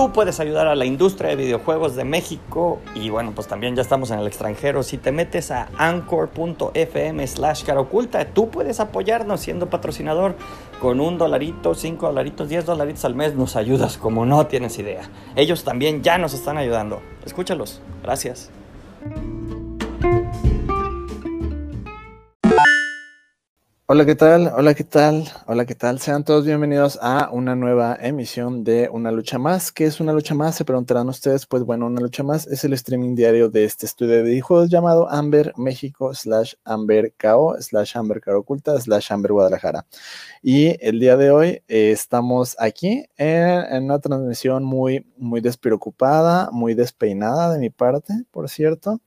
tú puedes ayudar a la industria de videojuegos de México y bueno, pues también ya estamos en el extranjero. Si te metes a anchor.fm slash caroculta, tú puedes apoyarnos siendo patrocinador con un dolarito, cinco dolaritos, diez dolaritos al mes. Nos ayudas como no tienes idea. Ellos también ya nos están ayudando. Escúchalos. Gracias. Hola, ¿qué tal? Hola, ¿qué tal? Hola, ¿qué tal? Sean todos bienvenidos a una nueva emisión de Una Lucha Más. ¿Qué es Una Lucha Más? Se preguntarán ustedes. Pues bueno, Una Lucha Más es el streaming diario de este estudio de videojuegos llamado Amber México slash Amber KO slash Amber Caro Oculta slash Amber Guadalajara. Y el día de hoy eh, estamos aquí en, en, una transmisión muy, muy despreocupada, muy despeinada de mi parte, por cierto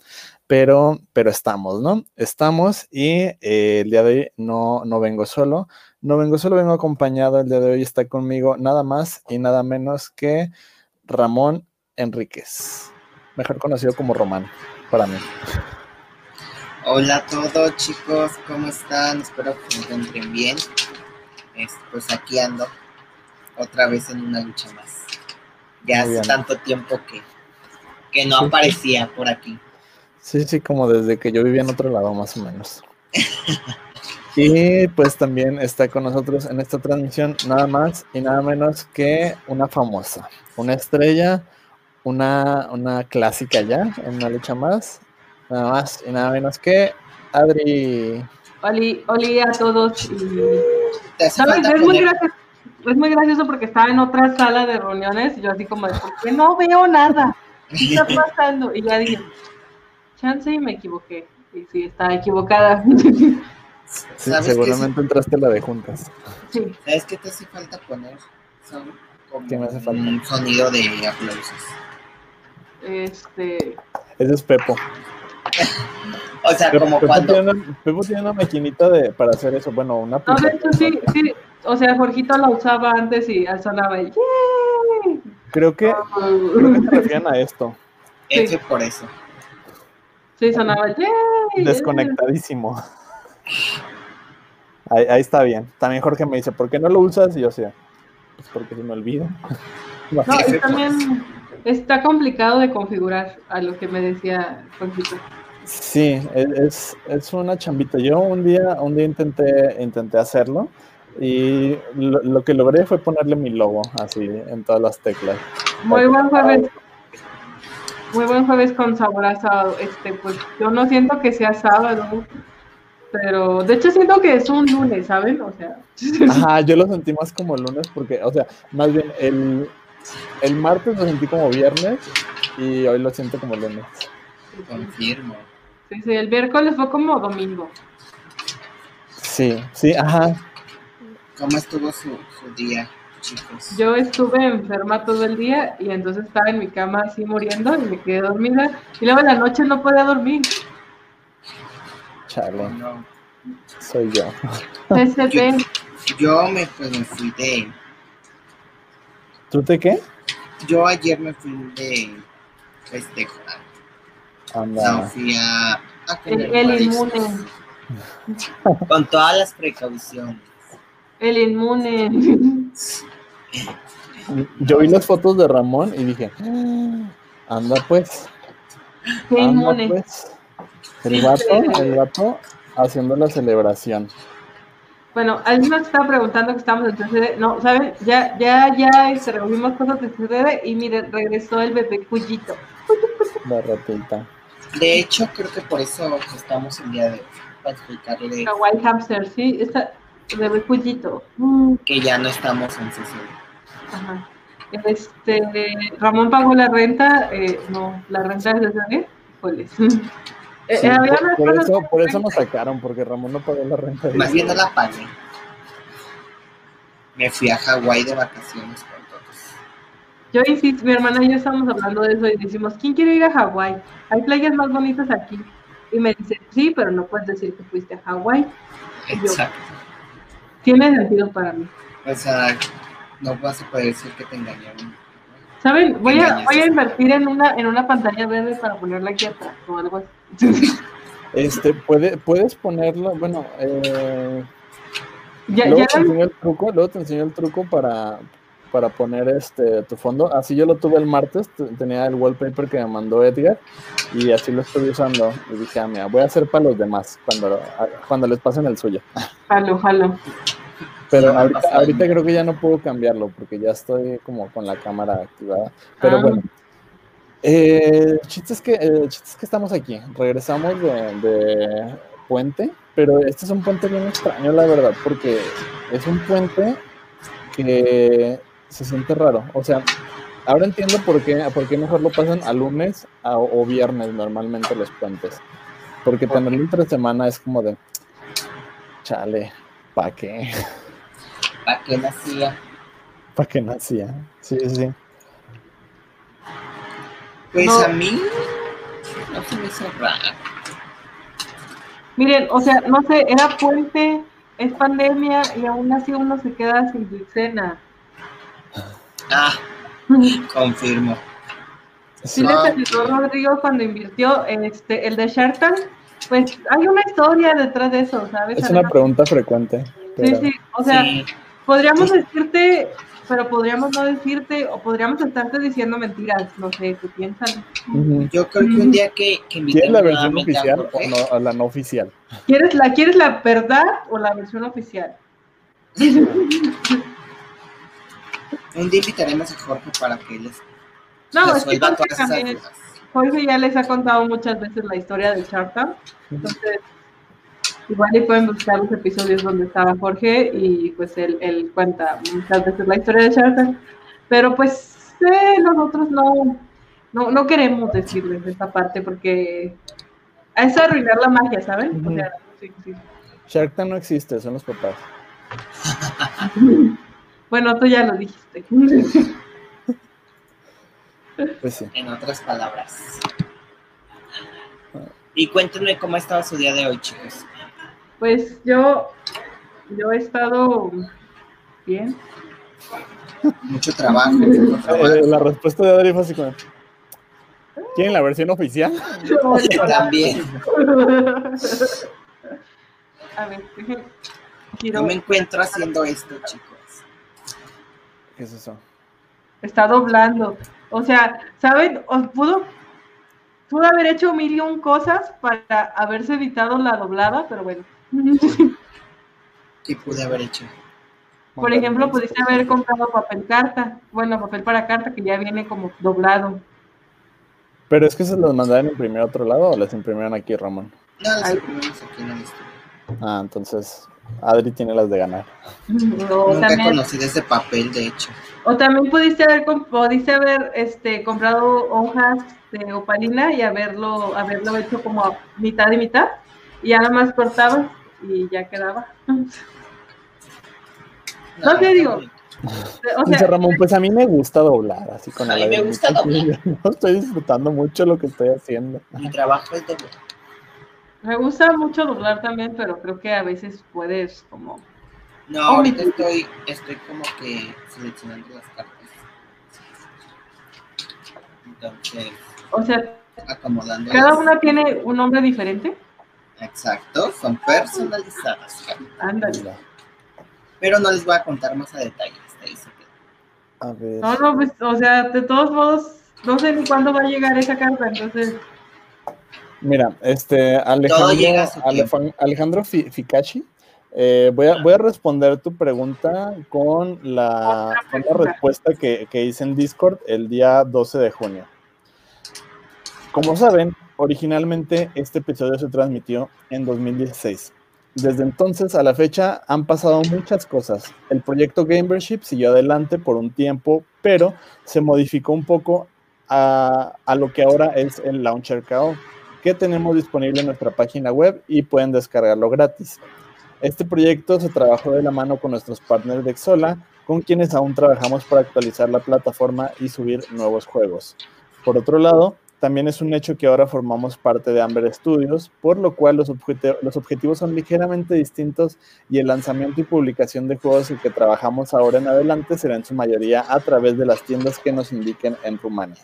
pero, pero estamos, ¿no? Estamos y eh, el día de hoy no, no vengo solo, no vengo solo, vengo acompañado, el día de hoy está conmigo nada más y nada menos que Ramón Enríquez, mejor conocido como Román, para mí. Hola a todos chicos, ¿cómo están? Espero que se encuentren bien. Pues aquí ando, otra vez en una lucha más. Ya hace tanto tiempo que, que no aparecía por aquí. Sí, sí, como desde que yo vivía en otro lado, más o menos. y pues también está con nosotros en esta transmisión nada más y nada menos que una famosa, una estrella, una, una clásica ya, en una lucha más, nada más y nada menos que Adri. Oli, oli a todos. Es, muy gracioso, es muy gracioso porque estaba en otra sala de reuniones y yo así como, ¿por qué no veo nada? ¿Qué está pasando? Y ya dije, chance y me equivoqué. Y sí, estaba equivocada. Sí, seguramente entraste a la de juntas. Sí. ¿Sabes qué te hace falta poner? Son ¿Qué me hace falta? Un sonido de aplausos. Este. Ese es Pepo. o sea, como Pepo cuando. Tiene una, Pepo tiene una maquinita de, para hacer eso. Bueno, una. No, de hecho, sí, sí. O sea, Jorgito la usaba antes y sonaba el Creo que, oh. creo que se refieren a esto. Es que por eso. Sí. Desconectadísimo. Ahí, ahí, está bien. También Jorge me dice, ¿por qué no lo usas? Y yo decía, pues porque se me olvida. No, y también está complicado de configurar a lo que me decía Jorgito. Sí, es, es una chambita. Yo un día, un día intenté, intenté hacerlo y lo, lo, que logré fue ponerle mi logo así en todas las teclas. Muy buen jueves. Muy buen jueves con sabor asado. Este, pues yo no siento que sea sábado, pero de hecho siento que es un lunes, ¿saben? O sea. Ajá, yo lo sentí más como lunes porque, o sea, más bien el, el martes lo sentí como viernes y hoy lo siento como lunes. Confirmo. Sí, sí, el miércoles fue como domingo. Sí, sí, ajá. ¿Cómo estuvo su, su día? Chicos. Yo estuve enferma todo el día y entonces estaba en mi cama así muriendo y me quedé dormida. Y luego en la noche no podía dormir. Chale. No. Soy yo. Yo, yo me, pues, me fui de. ¿Tú te qué? Yo ayer me fui de festejo. Anda. No, fui a. a el, el inmune. Con todas las precauciones. El inmune. Yo vi las fotos de Ramón y dije, anda pues. Anda pues. El vato, el vato haciendo la celebración. Bueno, alguien nos estaba preguntando que estamos en TCD. No, ¿saben? Ya, ya, ya se reunimos cosas de TCD y miren, regresó el bebé Cuyito. La ratita. De hecho, creo que por eso estamos el día de hoy, para explicarle. Kawaii Hamster, sí, está bebé Cuyito. Que ya no estamos en CCD. Ajá. Este, Ramón pagó la renta, eh, no, la renta de CCD, ¿cuál Eh, sí, por, por, eso, por eso nos sacaron, porque Ramón no pagó la renta. Más bien no la pagué. Me fui a Hawái de vacaciones con todos. Yo insisto, mi hermana y yo estamos hablando de eso y decimos, ¿quién quiere ir a Hawái? Hay playas más bonitas aquí. Y me dice, sí, pero no puedes decir que fuiste a Hawái. Exacto. Tiene sentido para mí. O sea, no vas a poder decir que te engañaron. ¿Saben? Voy a, voy a invertir en una, en una pantalla verde para ponerla aquí atrás o algo así. Este, puede, puedes ponerlo, bueno, eh, ya, luego, ya te enseño el truco, luego te enseño el truco para, para poner este tu fondo. Así yo lo tuve el martes, tenía el wallpaper que me mandó Edgar y así lo estoy usando. Y dije, ah, mira, voy a hacer para los demás cuando, cuando les pasen el suyo. Jalo, jalo. Pero ahorita, creo que ya no puedo cambiarlo porque ya estoy como con la cámara activada. Pero ah. bueno. Eh, chistes que, eh, chistes que estamos aquí. Regresamos de puente, pero este es un puente bien extraño, la verdad, porque es un puente que se siente raro. O sea, ahora entiendo por qué, por qué mejor lo pasan a lunes o viernes normalmente los puentes. Porque tenerlo entre semana es como de, chale, ¿pa' qué? ¿Pa' qué nacía? ¿Pa' qué nacía? Sí, sí. Pues a mí no se me hizo raro. Miren, o sea, no sé, era puente, es pandemia y aún así uno se queda sin cena. Ah, confirmo. Sí, le felicitó Rodrigo cuando invirtió este, el de Shark Pues hay una historia detrás de eso, ¿sabes? Es una pregunta frecuente. Sí, sí, o sea, podríamos decirte pero podríamos no decirte o podríamos estarte diciendo mentiras, no sé, ¿qué piensan? Yo creo que un día que, que ¿Quieres la versión oficial o la no oficial? ¿Quieres la, ¿Quieres la verdad o la versión oficial? un día invitaremos a Jorge para que les no, es que Jorge, también, Jorge ya les ha contado muchas veces la historia del Shark entonces Igual y pueden buscar los episodios donde estaba Jorge y pues él, él cuenta muchas veces la historia de Shark Pero pues eh, nosotros no, no, no queremos decirles esta parte porque es arruinar la magia, ¿saben? O sea, sí, sí. Shark Tank no existe, son los papás. bueno, tú ya lo dijiste. pues sí. En otras palabras. Y cuéntenme cómo ha estado su día de hoy, chicos. Pues yo, yo he estado bien. Mucho trabajo. La respuesta de Adri fue así como, ¿Quieren la versión oficial? Yo también. A ver, Yo me encuentro haciendo esto, chicos. ¿Qué es eso? Está doblando. O sea, ¿saben? Pudo, pudo haber hecho mil y un cosas para haberse evitado la doblada, pero bueno. ¿Qué pude haber hecho? Por ejemplo, pudiste haber comprado papel carta. Bueno, papel para carta que ya viene como doblado. Pero es que se los mandaron imprimir a otro lado o les imprimieron aquí, Ramón. No, las imprimimos aquí en el Ah, entonces Adri tiene las de ganar. No, Nunca también, conocí de ese papel, de hecho. O también pudiste haber, pudiste haber este, comprado hojas de opalina y haberlo, haberlo hecho como mitad y mitad. Y ya nada más cortabas y ya quedaba. No, te digo. O sea, Ramón, pues a mí me gusta doblar, así con A mí me gusta doblar. No estoy disfrutando mucho lo que estoy haciendo. Mi trabajo es doblar. Me gusta mucho doblar también, pero creo que a veces puedes como... No, ahorita estoy, estoy como que seleccionando las cartas. Entonces... O sea, acomodando cada una tiene un nombre diferente. Exacto, son personalizadas. Ándale. Pero no les voy a contar más a detalle. A ver. No, no, pues, o sea, de todos modos, no sé ni cuándo va a llegar esa carta, entonces. Mira, este, Alejandro, Alejandro Ficachi, eh, voy, a, voy a responder tu pregunta con la, con la respuesta que, que hice en Discord el día 12 de junio. Como saben, Originalmente este episodio se transmitió en 2016. Desde entonces a la fecha han pasado muchas cosas. El proyecto Gamership siguió adelante por un tiempo, pero se modificó un poco a, lo que ahora es el Launcher KO, que tenemos disponible en nuestra página web y pueden descargarlo gratis. Este proyecto se trabajó de la mano con nuestros partners de Xola, con quienes aún trabajamos para actualizar la plataforma y subir nuevos juegos. Por otro lado, también es un hecho que ahora formamos parte de Amber Studios, por lo cual los, los objetivos son ligeramente distintos y el lanzamiento y publicación de juegos en que trabajamos ahora en adelante será en su mayoría a través de las tiendas que nos indiquen en Rumania.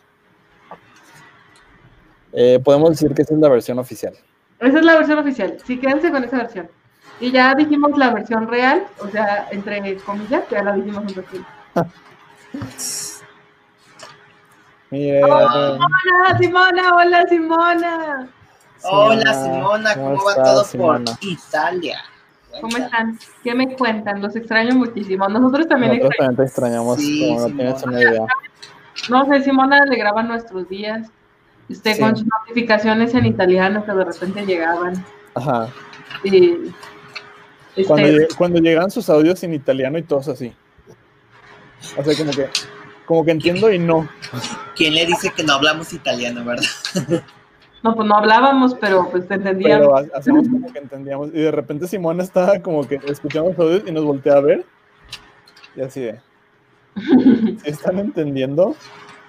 Eh, podemos decir que esa es la versión oficial. Esa es la versión oficial. Sí, quédense con esa versión. Y ya dijimos la versión real, o sea, entre comillas, ya la dijimos en versión. Hola, Simona, hola, Simona. Hola, Simona, ¿cómo, va todo por Italia? ¿Cómo están? ¿Qué me cuentan? Los extraño muchísimo. Nosotros también Nosotros también te extrañamos, como no tienes una idea. No sé, Simona le graba nuestros días. Este, Con sus notificaciones en italiano que de repente llegaban. Ajá. Y, este, cuando, cuando llegan sus audios en italiano y todos así. O sea, como que como que entiendo y no. ¿Quién le dice que no hablamos italiano, verdad? No, pues no hablábamos, pero pues te entendíamos. Pero hacemos como que entendíamos. Y de repente Simona estaba como que escuchamos audios y nos voltea a ver. Y así de. ¿Sí están entendiendo?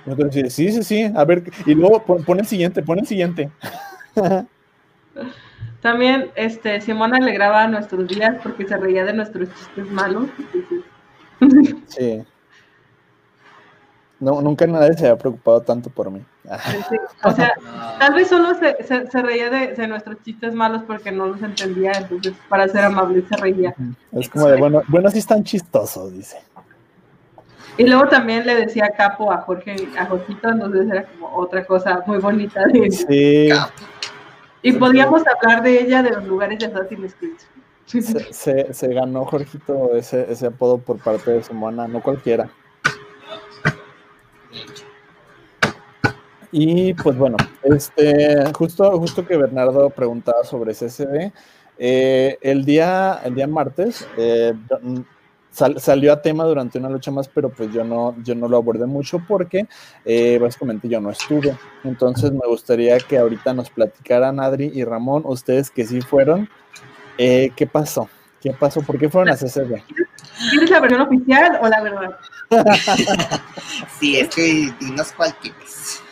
Y nosotros sí, sí, sí, a ver. Y luego pon, el siguiente, pon el siguiente. También este, Simona le graba nuestros días porque se reía de nuestros chistes malos. Sí. No, nunca nadie se había preocupado tanto por mí. O sea, tal vez solo se, se, reía de, nuestros chistes malos porque no los entendía, entonces para ser amable se reía. Es como de, bueno, bueno, sí están chistosos, dice. Y luego también le decía capo a Jorge, a Jorgito, entonces era como otra cosa muy bonita de Sí. Y podíamos hablar de ella de los lugares de Assassin's Creed. Se, se, se, ganó Jorgito ese, ese apodo por parte de su mona, no cualquiera. Y pues bueno, este, justo, justo que Bernardo preguntaba sobre CSD, eh, el, día, el día martes eh, salió a tema durante una lucha más, pero pues yo no, yo no lo abordé mucho porque eh, básicamente yo no estuve. Entonces me gustaría que ahorita nos platicaran Adri y Ramón, ustedes que sí fueron, ¿qué pasó? ¿Qué pasó? ¿Por qué fueron a CSD? ¿Quieres la versión oficial o la verdad? sí, es que dinos cuál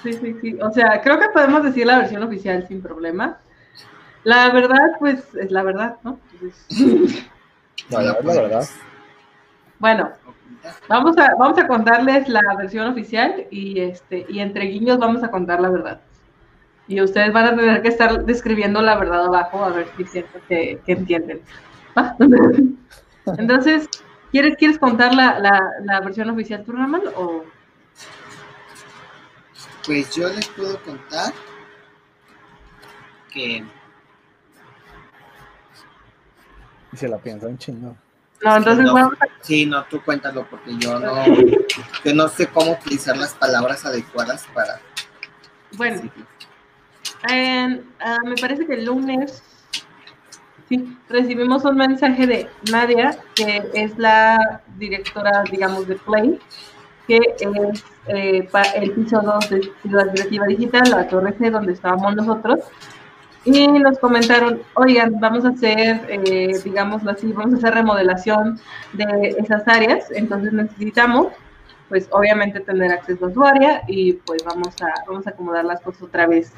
Sí, sí, sí. O sea, creo que podemos decir la versión oficial sin problema. La verdad, pues, es la verdad, ¿no? la verdad. Bueno, vamos a, vamos a contarles la versión oficial y este, y entre guiños vamos a contar la verdad. Y ustedes van a tener que estar describiendo la verdad abajo a ver si siento que, que entienden. Entonces, ¿quieres, ¿quieres contar la, la, versión oficial tú, Ramal? O... Pues yo les puedo contar que. Y se la piensan chingo. No, entonces no, Sí, no, tú cuéntalo porque yo no, yo no sé cómo utilizar las palabras adecuadas para. Bueno, ah, me parece que el lunes Sí, recibimos un mensaje de Nadia, que es la directora, digamos, de Play, que es eh, el piso 2 de Ciudad Directiva Digital, la torre C, donde estábamos nosotros, y nos comentaron, oigan, vamos a hacer, eh, digamos así, vamos a hacer remodelación de esas áreas, entonces necesitamos, pues obviamente tener acceso a su área y pues vamos a, vamos a acomodar las cosas otra vez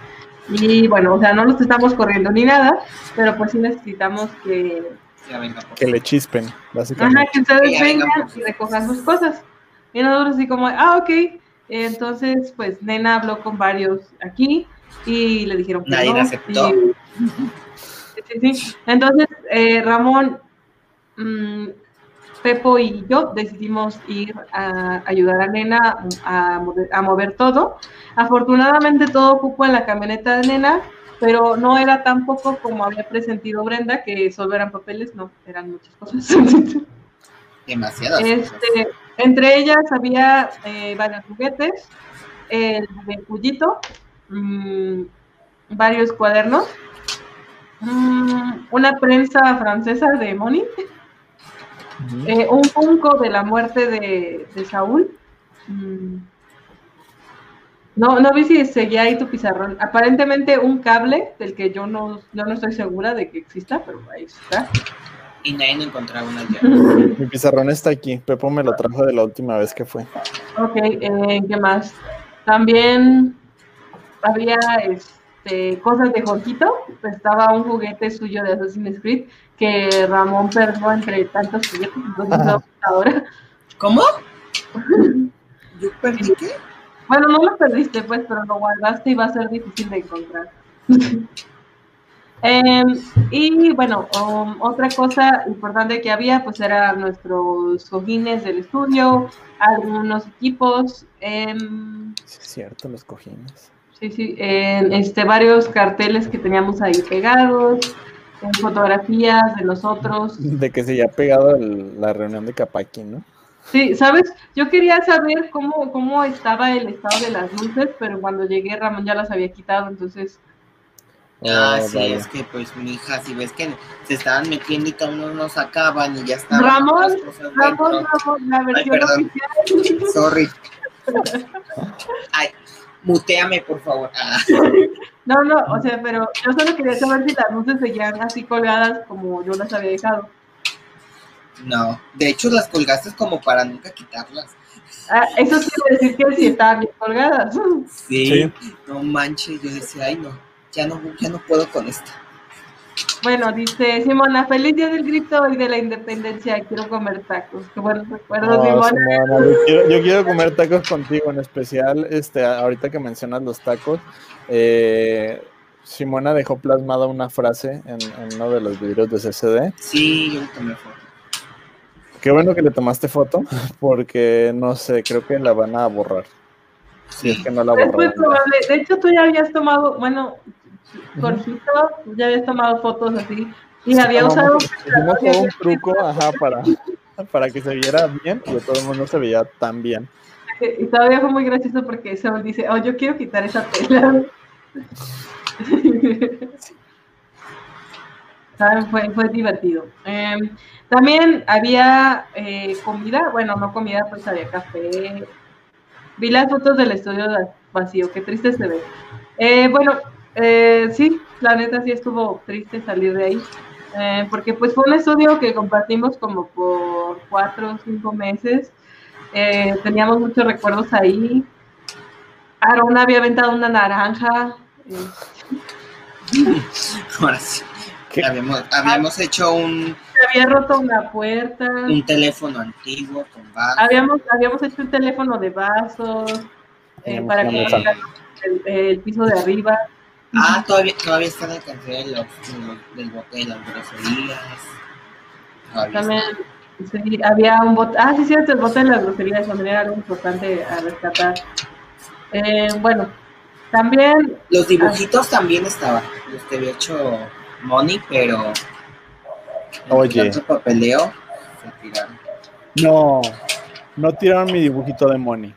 y bueno, o sea, no nos estamos corriendo ni nada, pero pues sí necesitamos que... que le chispen, básicamente. Ajá, que ustedes vengan y recojan sus cosas. Y nosotros así como, ah, ok. Entonces, pues Nena habló con varios aquí y le dijeron que Nadie no. aceptó. sí, sí. Entonces, eh, Ramón, mmm, Pepo y yo decidimos ir a ayudar a Nena a, a, mover todo. Afortunadamente todo ocupó en la camioneta de Nena, pero no era tan poco como había presentido Brenda, que solo eran papeles, no, eran muchas cosas. Demasiadas. Este, entre ellas había eh, varios juguetes, el de mmm, varios cuadernos, mmm, una prensa francesa de Moni eh, un punco de la muerte de, Saúl. Mm. No, no vi si seguía ahí tu pizarrón. Aparentemente un cable del que yo no, no estoy segura de que exista, pero ahí está. Y nadie no encontraba una Mi pizarrón está aquí. Pepo me lo trajo de la última vez que fue. Ok, eh, ¿qué más? También había este, cosas de Jorgito. Estaba un juguete suyo de Assassin's Creed que Ramón perdió entre tantos juguetes, entonces ahora. ¿Cómo? ¿Yo perdí qué? Bueno, no lo perdiste, pues, pero lo guardaste y va a ser difícil de encontrar. Em, y bueno, um, otra cosa importante que había, pues eran nuestros cojines del estudio, algunos equipos. Eh, sí, es cierto, los cojines. Sí, sí, este, varios carteles que teníamos ahí pegados, fotografías de nosotros. De que se ya pegado la reunión de Capaki, ¿no? Sí, sabes, yo quería saber cómo, cómo estaba el estado de las luces, pero cuando llegué Ramón ya las había quitado, entonces Ah, oh, sí, es que pues mi hija, si ves que se estaban metiendo y todos nos sacaban y ya estaban. Ramón, Ramón, Ramón, la versión Ay, perdón. oficial. Sorry. Ay, muteame, por favor. Ah. No, no, o sea, pero yo solo quería saber si las luces seguían así colgadas como yo las había dejado. No, de hecho las colgaste como para nunca quitarlas. Ah, eso quiere decir que sí estaban bien colgadas. Sí, sí, no manches, yo decía, ay no ya no, ya no puedo con esto. Bueno, dice Simona, feliz día del grito y de la independencia, quiero comer tacos. Qué buenos recuerdos, Simona. yo, quiero, comer tacos contigo, en especial, este, ahorita que mencionas los tacos, eh, Simona dejó plasmada una frase en, uno de los videos de CCD. Sí, yo tomé foto. Qué bueno que le tomaste foto, porque no sé, creo que la van a borrar. Sí. es que no la borraron. Es muy probable. De hecho, tú ya habías tomado, bueno, Jorgito, ya habías tomado fotos así y había usado. Hicimos un truco ajá, para, para que se viera bien y de todo el mundo se veía tan bien. Y todavía fue muy gracioso porque Saúl dice, oh, yo quiero quitar esa tela. Fue, fue divertido. Eh, también había eh, comida, bueno, no comida, pues había café. Vi las fotos del estudio vacío, qué triste se ve. Eh, bueno, eh, sí, la neta sí estuvo triste salir de ahí, eh, porque pues fue un estudio que compartimos como por cuatro o cinco meses, eh, teníamos muchos recuerdos ahí, Aaron había aventado una naranja. Ahora sí. Habíamos, habíamos hecho un... Se había roto una puerta. Un teléfono antiguo con vasos. Habíamos, habíamos hecho un teléfono de vasos para que el, el piso de arriba. Ah, todavía, todavía está en el café de los, del bote de las groserías. También, sí, había un bote. Ah, sí, cierto, el bote de las groserías también era algo importante a rescatar. Eh, bueno, también. Los dibujitos también estaban. Los que había hecho Moni, pero. Oye. papeleo se tiraron. No, no tiraron mi dibujito de Moni.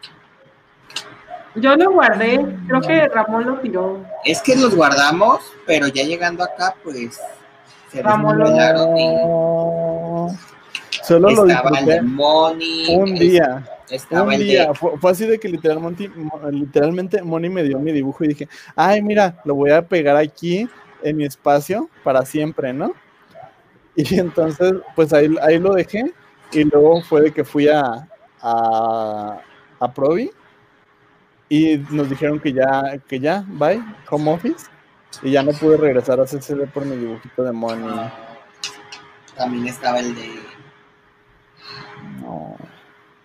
Yo lo guardé, creo que Ramón lo tiró. Es que los guardamos, pero ya llegando acá, pues se Ramón lo no. Solo lo disfruté un día. un día. Fue, así de que literalmente, literalmente Moni me dio mi dibujo y dije, ay, mira, lo voy a pegar aquí en mi espacio para siempre, ¿no? Y entonces, pues ahí, ahí lo dejé y luego fue de que fui a, a, a Provi y nos dijeron que ya, que ya, bye, home office. Y ya no pude regresar a CCD por mi dibujito de Money. También estaba el de. No.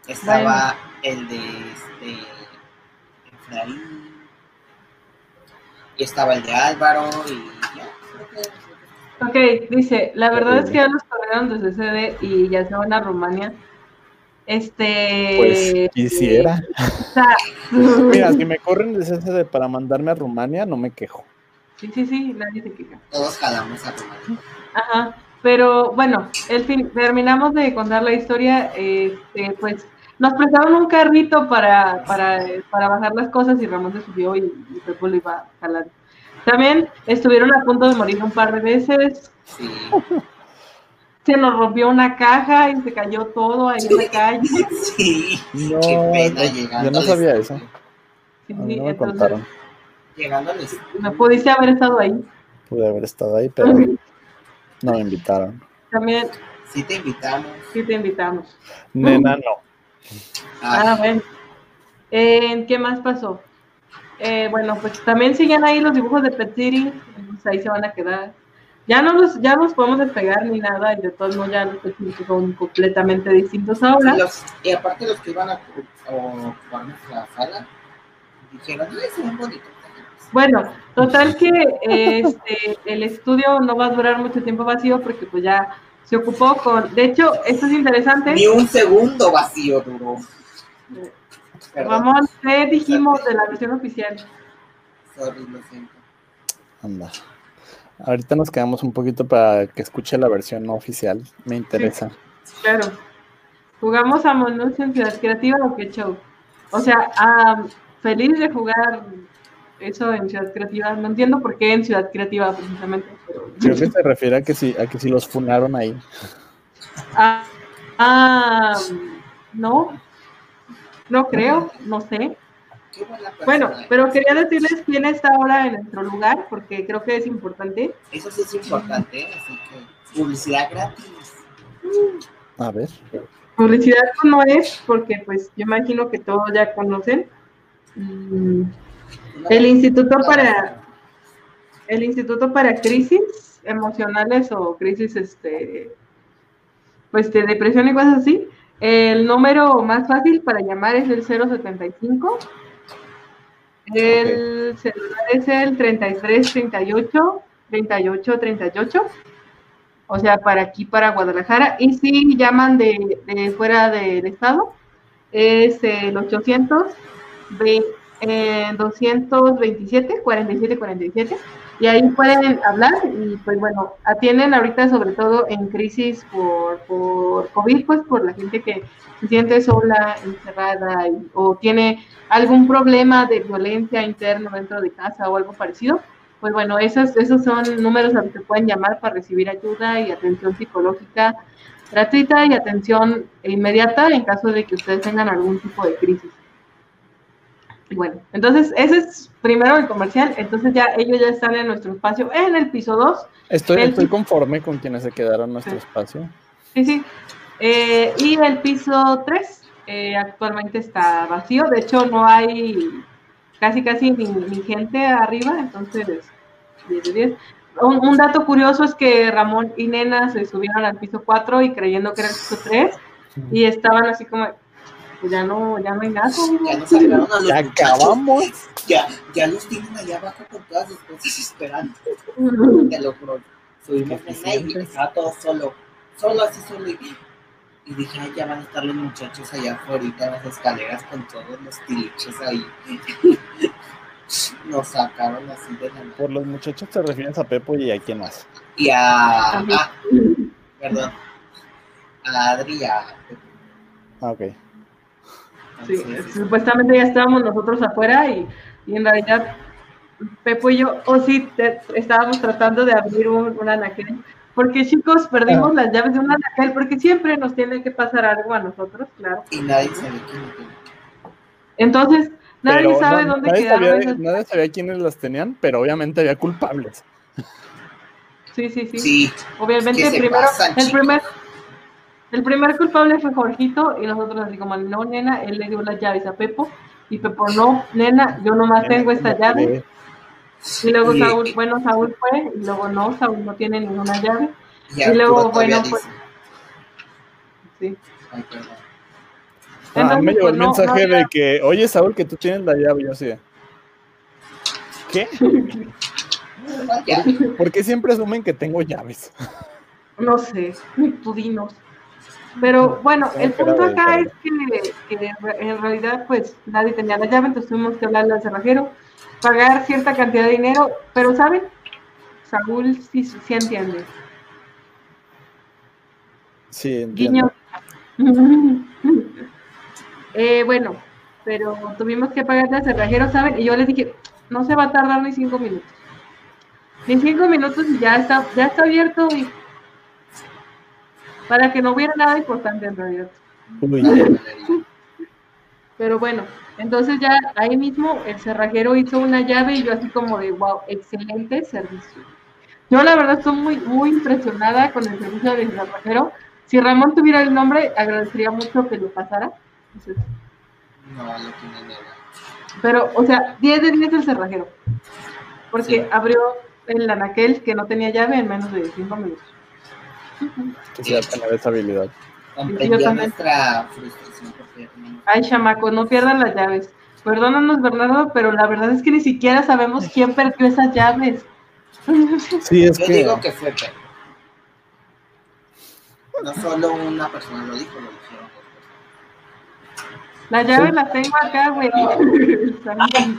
Estaba el de este. Efraín. Y estaba el de Álvaro y ya. Ok, dice, la verdad es que ya los corrieron desde CD y ya se van a Rumania este. Pues quisiera. Mira, si me corren de para mandarme a Rumania, no me quejo. Sí, sí, sí, nadie se queja. Todos jalamos a Rumania. Ajá. Pero bueno, el fin, terminamos de contar la historia. Este, pues nos prestaron un carrito para, para, para bajar las cosas y Ramón se subió y, y Pepo lo iba a jalar. También estuvieron a punto de morir un par de veces. Sí se nos rompió una caja y se cayó todo ahí en la calle. Sí, no, qué pena llegando. Yo no sabía eso. Sí, no me contaron. Llegando Me pudiste haber estado ahí. Pude haber estado ahí, pero no me invitaron. También. Sí te invitamos. Sí te invitamos. Nena, no. Ah, bueno. Eh, ¿Qué más pasó? Eh, bueno, pues también siguen ahí los dibujos de Pet City, pues ahí se van a quedar ya no los, ya nos podemos despegar ni nada, y de todos modos ya los son completamente distintos ahora. Y, aparte los que iban a ocupar nuestra sala, dijeron, ay, se ven bonitos. Bueno, total que este, el estudio no va a durar mucho tiempo vacío porque pues ya se ocupó con, de hecho, esto es interesante. Ni un segundo vacío duró. Ramón, ¿qué dijimos de la versión oficial? Sorry, lo siento. Anda. Ahorita nos quedamos un poquito para que escuche la versión no oficial. Me interesa. claro. ¿Jugamos a Monucio en Ciudad Creativa o qué show? O sea, ah, feliz de jugar eso en Ciudad Creativa. No entiendo por qué en Ciudad Creativa precisamente. Creo que se refiere a que si, a que si los funaron ahí. Ah, ah, no, no creo, no sé. Bueno, pero quería decirles quién está ahora en nuestro lugar, porque creo que es importante. Eso sí es importante, así que publicidad gratis. A ver. Publicidad no es, porque pues yo imagino que todos ya conocen. Mm, el Instituto para el Instituto para Crisis Emocionales o crisis este pues de depresión y cosas así. El número más fácil para llamar es el 075 el celular es el 3338 3838. O sea, para aquí, para Guadalajara. Y si llaman de, de fuera del estado, es el 800 eh, 227 4747 y ahí pueden hablar y pues bueno, atienden ahorita sobre todo en crisis por, por COVID, pues por la gente que se siente sola, encerrada o tiene algún problema de violencia interna dentro de casa o algo parecido. Pues bueno, esos, esos son números a los que pueden llamar para recibir ayuda y atención psicológica gratuita y atención inmediata en caso de que ustedes tengan algún tipo de crisis. Bueno, entonces ese es primero el comercial, entonces ya ellos ya están en nuestro espacio en el piso 2. Estoy, estoy conforme con quienes se quedaron en nuestro espacio. Sí, sí. Eh, y el piso 3 eh, actualmente está vacío, de hecho no hay casi casi ni, gente arriba, entonces 10 de 10. Un, un, dato curioso es que Ramón y Nena se subieron al piso 4 y creyendo que era el piso 3 y estaban así como, pues ya no, ya no hay nada. Ya nos sacaron a los Ya acabamos. Ya, ya los tienen allá abajo con todas sus cosas esperando. Te lo juro. Subimos en y estaba todo solo. Solo así solo. Y, y dije, ay, ya van a estar los muchachos allá afuera en las escaleras con todos los tiliches ahí. Nos sacaron así de la Por los muchachos te refieres a Pepo y a quién más. Y a. a perdón. A Adri y a Pepo. Ah, ok. Sí, supuestamente ya estábamos nosotros afuera y, y, en realidad Pepo y yo, o oh, sí, estábamos tratando de abrir un, un anaquel. Porque chicos, perdimos ah. las llaves de un anaquel porque siempre nos tiene que pasar algo a nosotros, claro. Y nadie sabe quién Entonces, nadie pero sabe no, dónde nadie quedaron. Sabía, esas... Nadie sabía quiénes las tenían, pero obviamente había culpables. Sí, sí, sí. Sí. Obviamente, es que primero, pasan, el primer el primer culpable fue Jorgito y nosotros así como, no, nena, él le dio las llaves a Pepo y Pepo, no, nena, yo nomás tengo esta llave. Y luego Y- Saúl, bueno, Saúl fue y luego no, Saúl no tiene ninguna llave. Y Y luego, bueno, pues, dice, Sí. Ah, Entonces, me llegó el no- mensaje no de que, oye Saúl, que tú tienes la llave. Y yo así ¿qué? Ya. ¿Por qué siempre asumen que tengo llaves? No sé, tú dinos. Pero bueno, el punto acá es que, que en realidad pues nadie tenía la llave, entonces tuvimos que hablarle al cerrajero, pagar cierta cantidad de dinero, pero ¿saben? Saúl sí, sí entiende. Sí, entiendo. Guiño. eh, bueno, pero tuvimos que pagarle al cerrajero, ¿saben? Y yo les dije, no se va a tardar ni cinco minutos. Ni cinco minutos y ya está, ya está abierto y para que no hubiera nada importante en realidad. Pero bueno, entonces ya ahí mismo el cerrajero hizo una llave y yo así como de, wow, excelente servicio. Yo la verdad estoy muy, muy impresionada con el servicio del cerrajero. Si Ramón tuviera el nombre, agradecería mucho que lo pasara. Entonces, No, lo tiene nena. pero, o sea, 10 de 10 el cerrajero. Porque Sí. abrió el anaquel que no tenía llave en menos de 5 minutos. Quisiera tener esa habilidad. Comprendió nuestra frustración Ay, chamacos, no pierdan las llaves. Perdónanos, Bernardo, pero la verdad es que ni siquiera sabemos quién perdió esas llaves. Sí, es Yo que. digo que fue Pepe. No solo una persona lo dijo, lo dijeron. La llave la tengo acá, güey.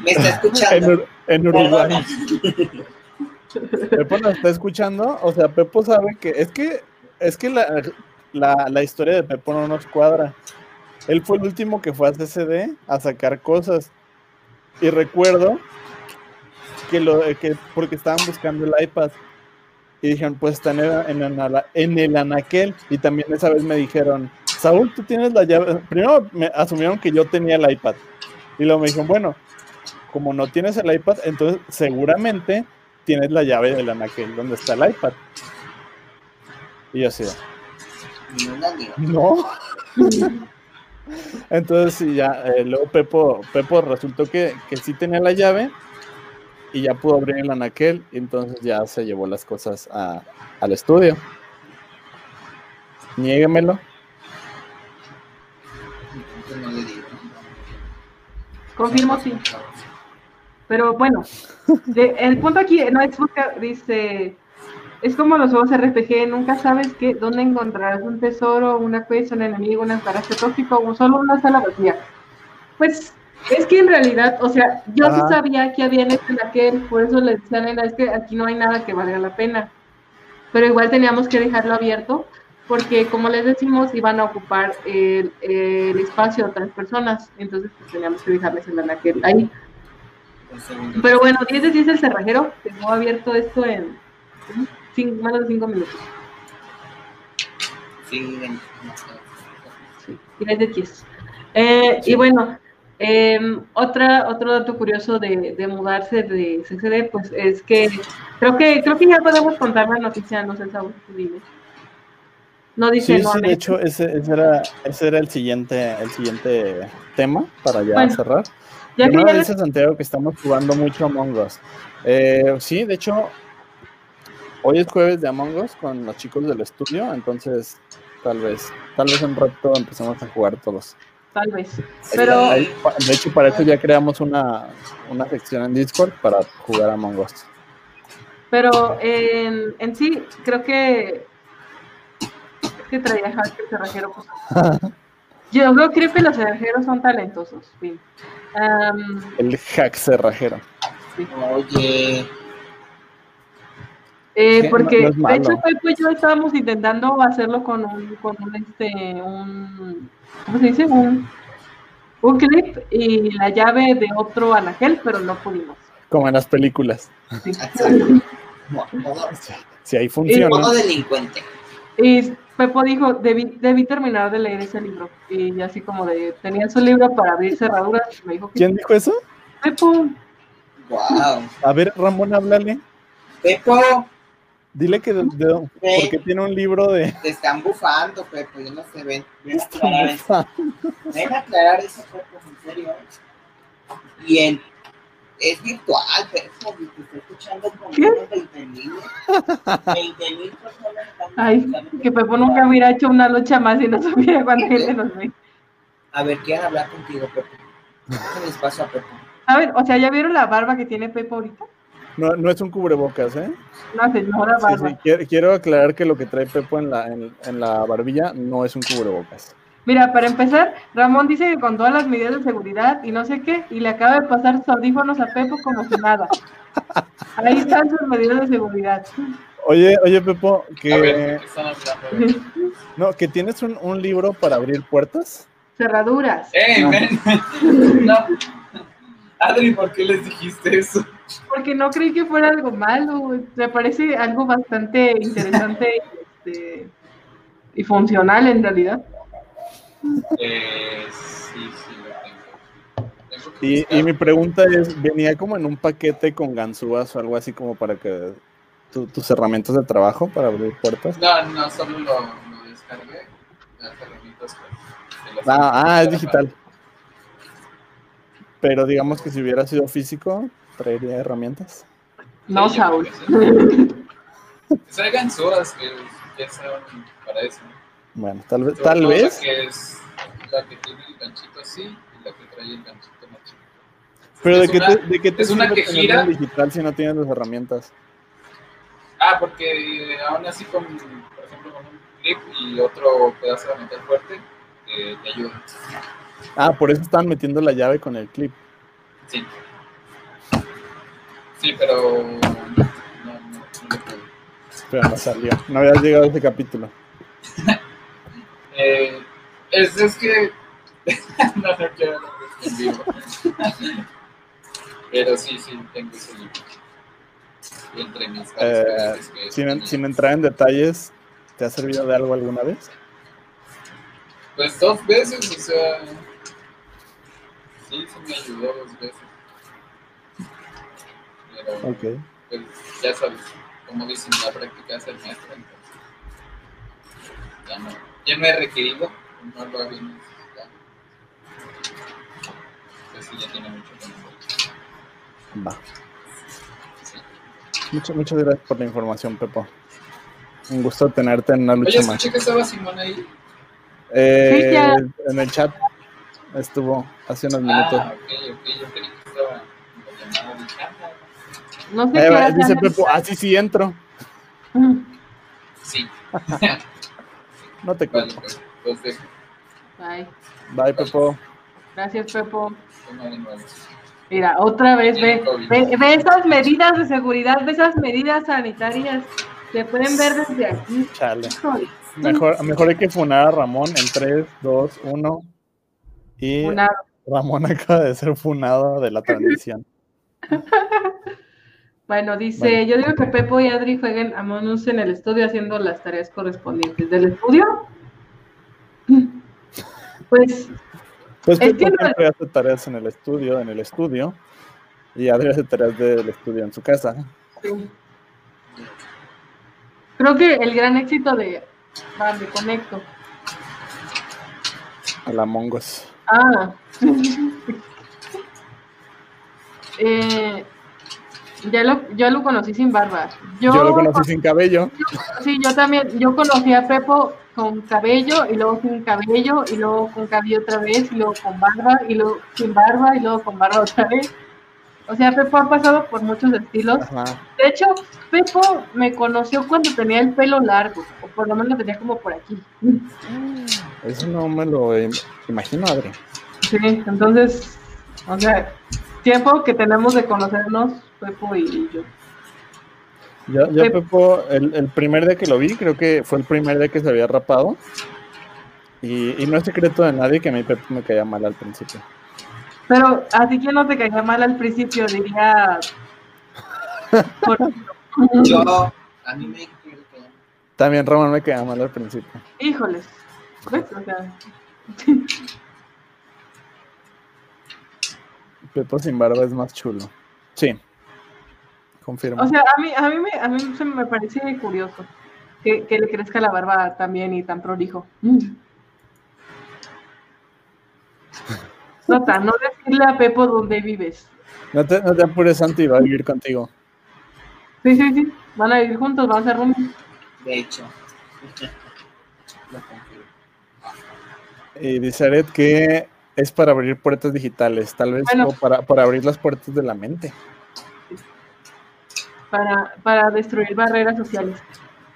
Me está En, escuchando. Ur- en Uruguay. Pepo nos está escuchando. O sea, Pepo sabe que. Es que. Es que la, la, historia de Pepo no nos cuadra. Él fue el último que fue a CCD a sacar cosas. Y recuerdo que lo que porque estaban buscando el iPad. Y dijeron, pues está en el, en el en el anaquel. Y también esa vez me dijeron, Saúl, tú tienes la llave. Primero me asumieron que yo tenía el iPad. Y luego me dijeron, bueno, como no tienes el iPad, entonces seguramente tienes la llave del anaquel donde está el iPad. Y yo así, no. Entonces sí, ya, eh, luego Pepo, Pepo resultó que, que sí tenía la llave y ya pudo abrir el anaquel y entonces ya se llevó las cosas a- al estudio. Niéguemelo. Confirmo sí. Pero bueno, de- el punto aquí no es buscar, dice, es como los juegos RPG, nunca sabes qué, dónde encontrarás un tesoro, una quest, un enemigo, un carácter tóxico o solo una sala vacía. Pues es que en realidad, o sea, yo sí sabía que había en este aquel, por eso le decía a es que aquí no hay nada que valga la pena. Pero igual teníamos que dejarlo abierto, porque como les decimos, iban a ocupar el, el espacio de otras personas, entonces pues, teníamos que dejarles el anaquel ahí. Segundo. Pero bueno, 10 de 10 el cerrajero, tengo abierto esto en cin- menos de 5 minutos. Sí, ven. 10 de 10. Eh, Y bueno, eh, otra, otro dato curioso de, de mudarse de CCD, pues es que creo que creo que ya podemos contar la noticia, no sé, Saúl, tú dime. No dice Sí, no, sí, de hecho, ese, ese era, ese era el siguiente, el siguiente tema para ya Bueno, cerrar. ya que ya dice Santiago que estamos jugando mucho Among Us. Eh, sí, de hecho, hoy es jueves de Among Us con los chicos del estudio, entonces tal vez, tal vez en rato empecemos a jugar todos. tal vez. Pero Ahí, de hecho, para eso ya creamos una, una sección en Discord para jugar Among Us. Pero en, en sí, creo que. Es que traía hacker cerrajero. Pues. Yo creo, creo que los cerrajeros son talentosos. Am, El hack cerrajero. Oye, eh, Sí, no- porque no de hecho Pepo y yo estábamos intentando hacerlo con un, con un este, un, ¿cómo se dice? Un, un clip y la llave de otro anaquel, pero no pudimos. Como en las películas. Sí. Si ahí funciona. modo delincuente. Y Pepo dijo, debí, debí terminar de leer ese libro. Y así como de, tenía su libro para abrir cerraduras. Me dijo que ¿Quién dijo eso? Pepo, Wow. A ver, Ramón, háblale. Pepo, Dile que de- de- porque tiene un libro de. te están bufando, Pepo. Yo no sé, ven. Ven a aclarar eso. Ven a aclarar eso, Pepo, en serio. Y el. Es virtual, Pepo. y Te está escuchando con ¿Qué? unos 20 mil. 20 mil personas están ay, que Pepo nunca hubiera hecho una lucha más y no sabía cuánta gente nos ve. A ver, quieren hablar contigo, Pepo. Dejen espacio a Pepo. ¿Saben? O sea, ¿ya vieron la barba que tiene Pepo ahorita? No, no es un cubrebocas, ¿eh? Una señora Sí, barba. sí, quiero, quiero aclarar que lo que trae Pepo en la, en, en la barbilla no es un cubrebocas. Mira, para empezar, Ramón dice que con todas las medidas de seguridad y no sé qué, y le acaba de pasar sus audífonos a Pepo como si nada. Ahí están sus medidas de seguridad. Oye, oye, Pepo, A ver, que, no, que tienes un, un libro para abrir puertas. Cerraduras. ¡Ey, No. ven! No. Adri, ¿por qué les dijiste eso? Porque no creí que fuera algo malo. Me parece algo bastante interesante este, y funcional en realidad. Eh, sí, sí, lo tengo. Y, y mi pregunta es, ¿venía como en un paquete con ganzúas o algo así como para que tu- tus herramientas de trabajo para abrir puertas? No, no, solo lo, lo descargué. Las herramientas las- Ah, ah, es digital. Pero digamos que si hubiera sido físico, traería herramientas. No, Sí, Saúl. que hay ganzúas que ya son para eso. Bueno, tal vez, tal vez. La que es la que tiene el ganchito así y la que trae el ganchito más chico. Pero de, qué te, de qué te es una que gira digital si no tienes las herramientas. Ah, porque aún así con, por ejemplo, con un clip y otro pedazo de metal fuerte, eh, te ayuda. Ah, por eso están metiendo la llave con el clip. Sí. Sí, pero no, no, Pero no salió. No habías llegado a ese capítulo. eh, es, es que no, no quiero en vivo. pero sí, sí, tengo ese libro. Entre mis eh, sin, sin entrar en detalles, ¿te ha servido de algo alguna vez? Pues dos veces, o sea. Sí, sí me ayudó dos veces. Pero, ok. Pues ya sabes, como dicen, la práctica es el maestro, entonces. Ya no, ya no he requerido, no lo había necesitado. Pues sí, ya tiene mucho tiempo. Va. Muchas, muchas gracias por la información, Pepo. Un gusto tenerte en una lucha Oye, más. escuché que estaba Simón ahí. Eh, Sí, ya. En el chat estuvo hace unos minutos. Ah, ok, ok, yo creí que estaba en la llamada de chamba. No sé Eh, qué dice. Pepo, así sí entro. Sí, No te vale, culpo. pues. Ay, Bye, Pepo. gracias, Pepo. Mira, otra vez, ve, ve, ve esas medidas de seguridad, ve esas medidas sanitarias. Se pueden ver desde aquí. Chale. Mejor, mejor hay que funar a Ramón en 3, 2, 1. Y Ramón acaba de ser funado de la transmisión. Bueno, dice, yo digo que Pepo y Adri jueguen a Monus en el estudio haciendo las tareas correspondientes. ¿Del estudio? Pues, Pues Es que hace tareas en el estudio, en el estudio. Y Adri hace tareas del estudio en su casa. sí. creo que el gran éxito de... Vale, conecto. A la Mongos. Ah. eh, ya lo, yo lo conocí sin barba. Yo, Yo lo conocí sin cabello. Sí, yo también. Yo conocí a Pepo con cabello y luego sin cabello y luego con cabello otra vez y luego con barba y luego sin barba y luego con barba otra vez. O sea, Pepo ha pasado por muchos estilos. Ajá. De hecho, Pepo me conoció cuando tenía el pelo largo, o por lo menos lo tenía como por aquí. Eso no me lo im- imagino, Adri. Sí, entonces, o sea, tiempo que tenemos de conocernos, Pepo y yo. Yo, yo Pep- Pepo, el, el primer día que lo vi, creo que fue el primer día que se había rapado. Y, y no es secreto de nadie que a mí Pepo me caía mal al principio. Pero así que no te caía mal al principio, diría. por- Yo, a mí me También Ramón me caía mal al principio. Híjoles. ¿Ves? O sea, Pepo sin barba es más chulo. Sí. Confirmo. o sea, a mí, a mí, me, a mí se me parece curioso que, que le crezca la barba también y tan prolijo. Nota, no decirle a Pepo dónde vives. no, te, no te apures, Santi, va a vivir contigo. Sí, sí, sí. Van a vivir juntos, van a ser roomies. De hecho. Lo confirmo. Y dice Aret que es para abrir puertas digitales, tal vez Bueno. o para, para abrir las puertas de la mente. para, para destruir barreras sociales.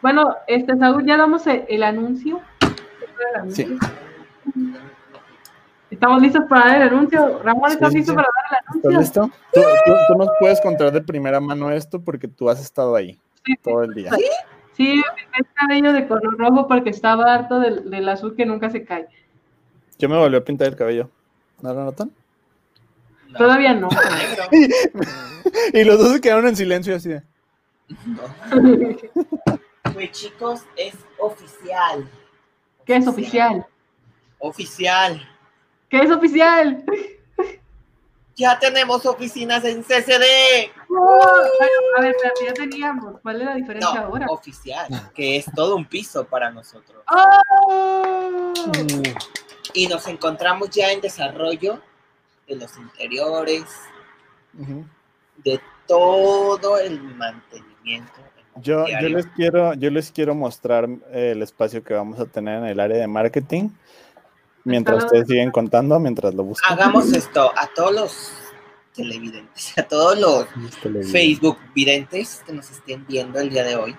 Bueno, este Saúl, ya damos el, el anuncio. Sí. Estamos listos para dar el anuncio. Ramón, ¿estás Sí, listo sí. para dar el ¿Estás anuncio? listo? Tú, tú- tú nos puedes contar de primera mano esto porque tú has estado ahí Sí, sí. todo el día. Sí, es cabello de color rojo porque estaba harto del, del azul que nunca se cae. Yo me volví a pintar el cabello. ¿No lo notan? No, Todavía no. Y los dos se quedaron en silencio así de. No. Pues chicos, es oficial. ¿Qué es oficial? Oficial. ¿Qué es oficial? Ya tenemos oficinas en CCD. Oh, bueno, a ver, pero ya teníamos. ¿Cuál es la diferencia No, ahora? oficial, que es todo un piso para nosotros. ¡Oh! Y nos encontramos ya en desarrollo de los interiores, de todo el mantenimiento. Yo, yo les quiero, yo les quiero mostrar el espacio que vamos a tener en el área de marketing. Mientras Está- ustedes siguen contando, mientras lo buscan. Hagamos esto, a todos los televidentes, a todos los Facebook videntes que nos estén viendo el día de hoy.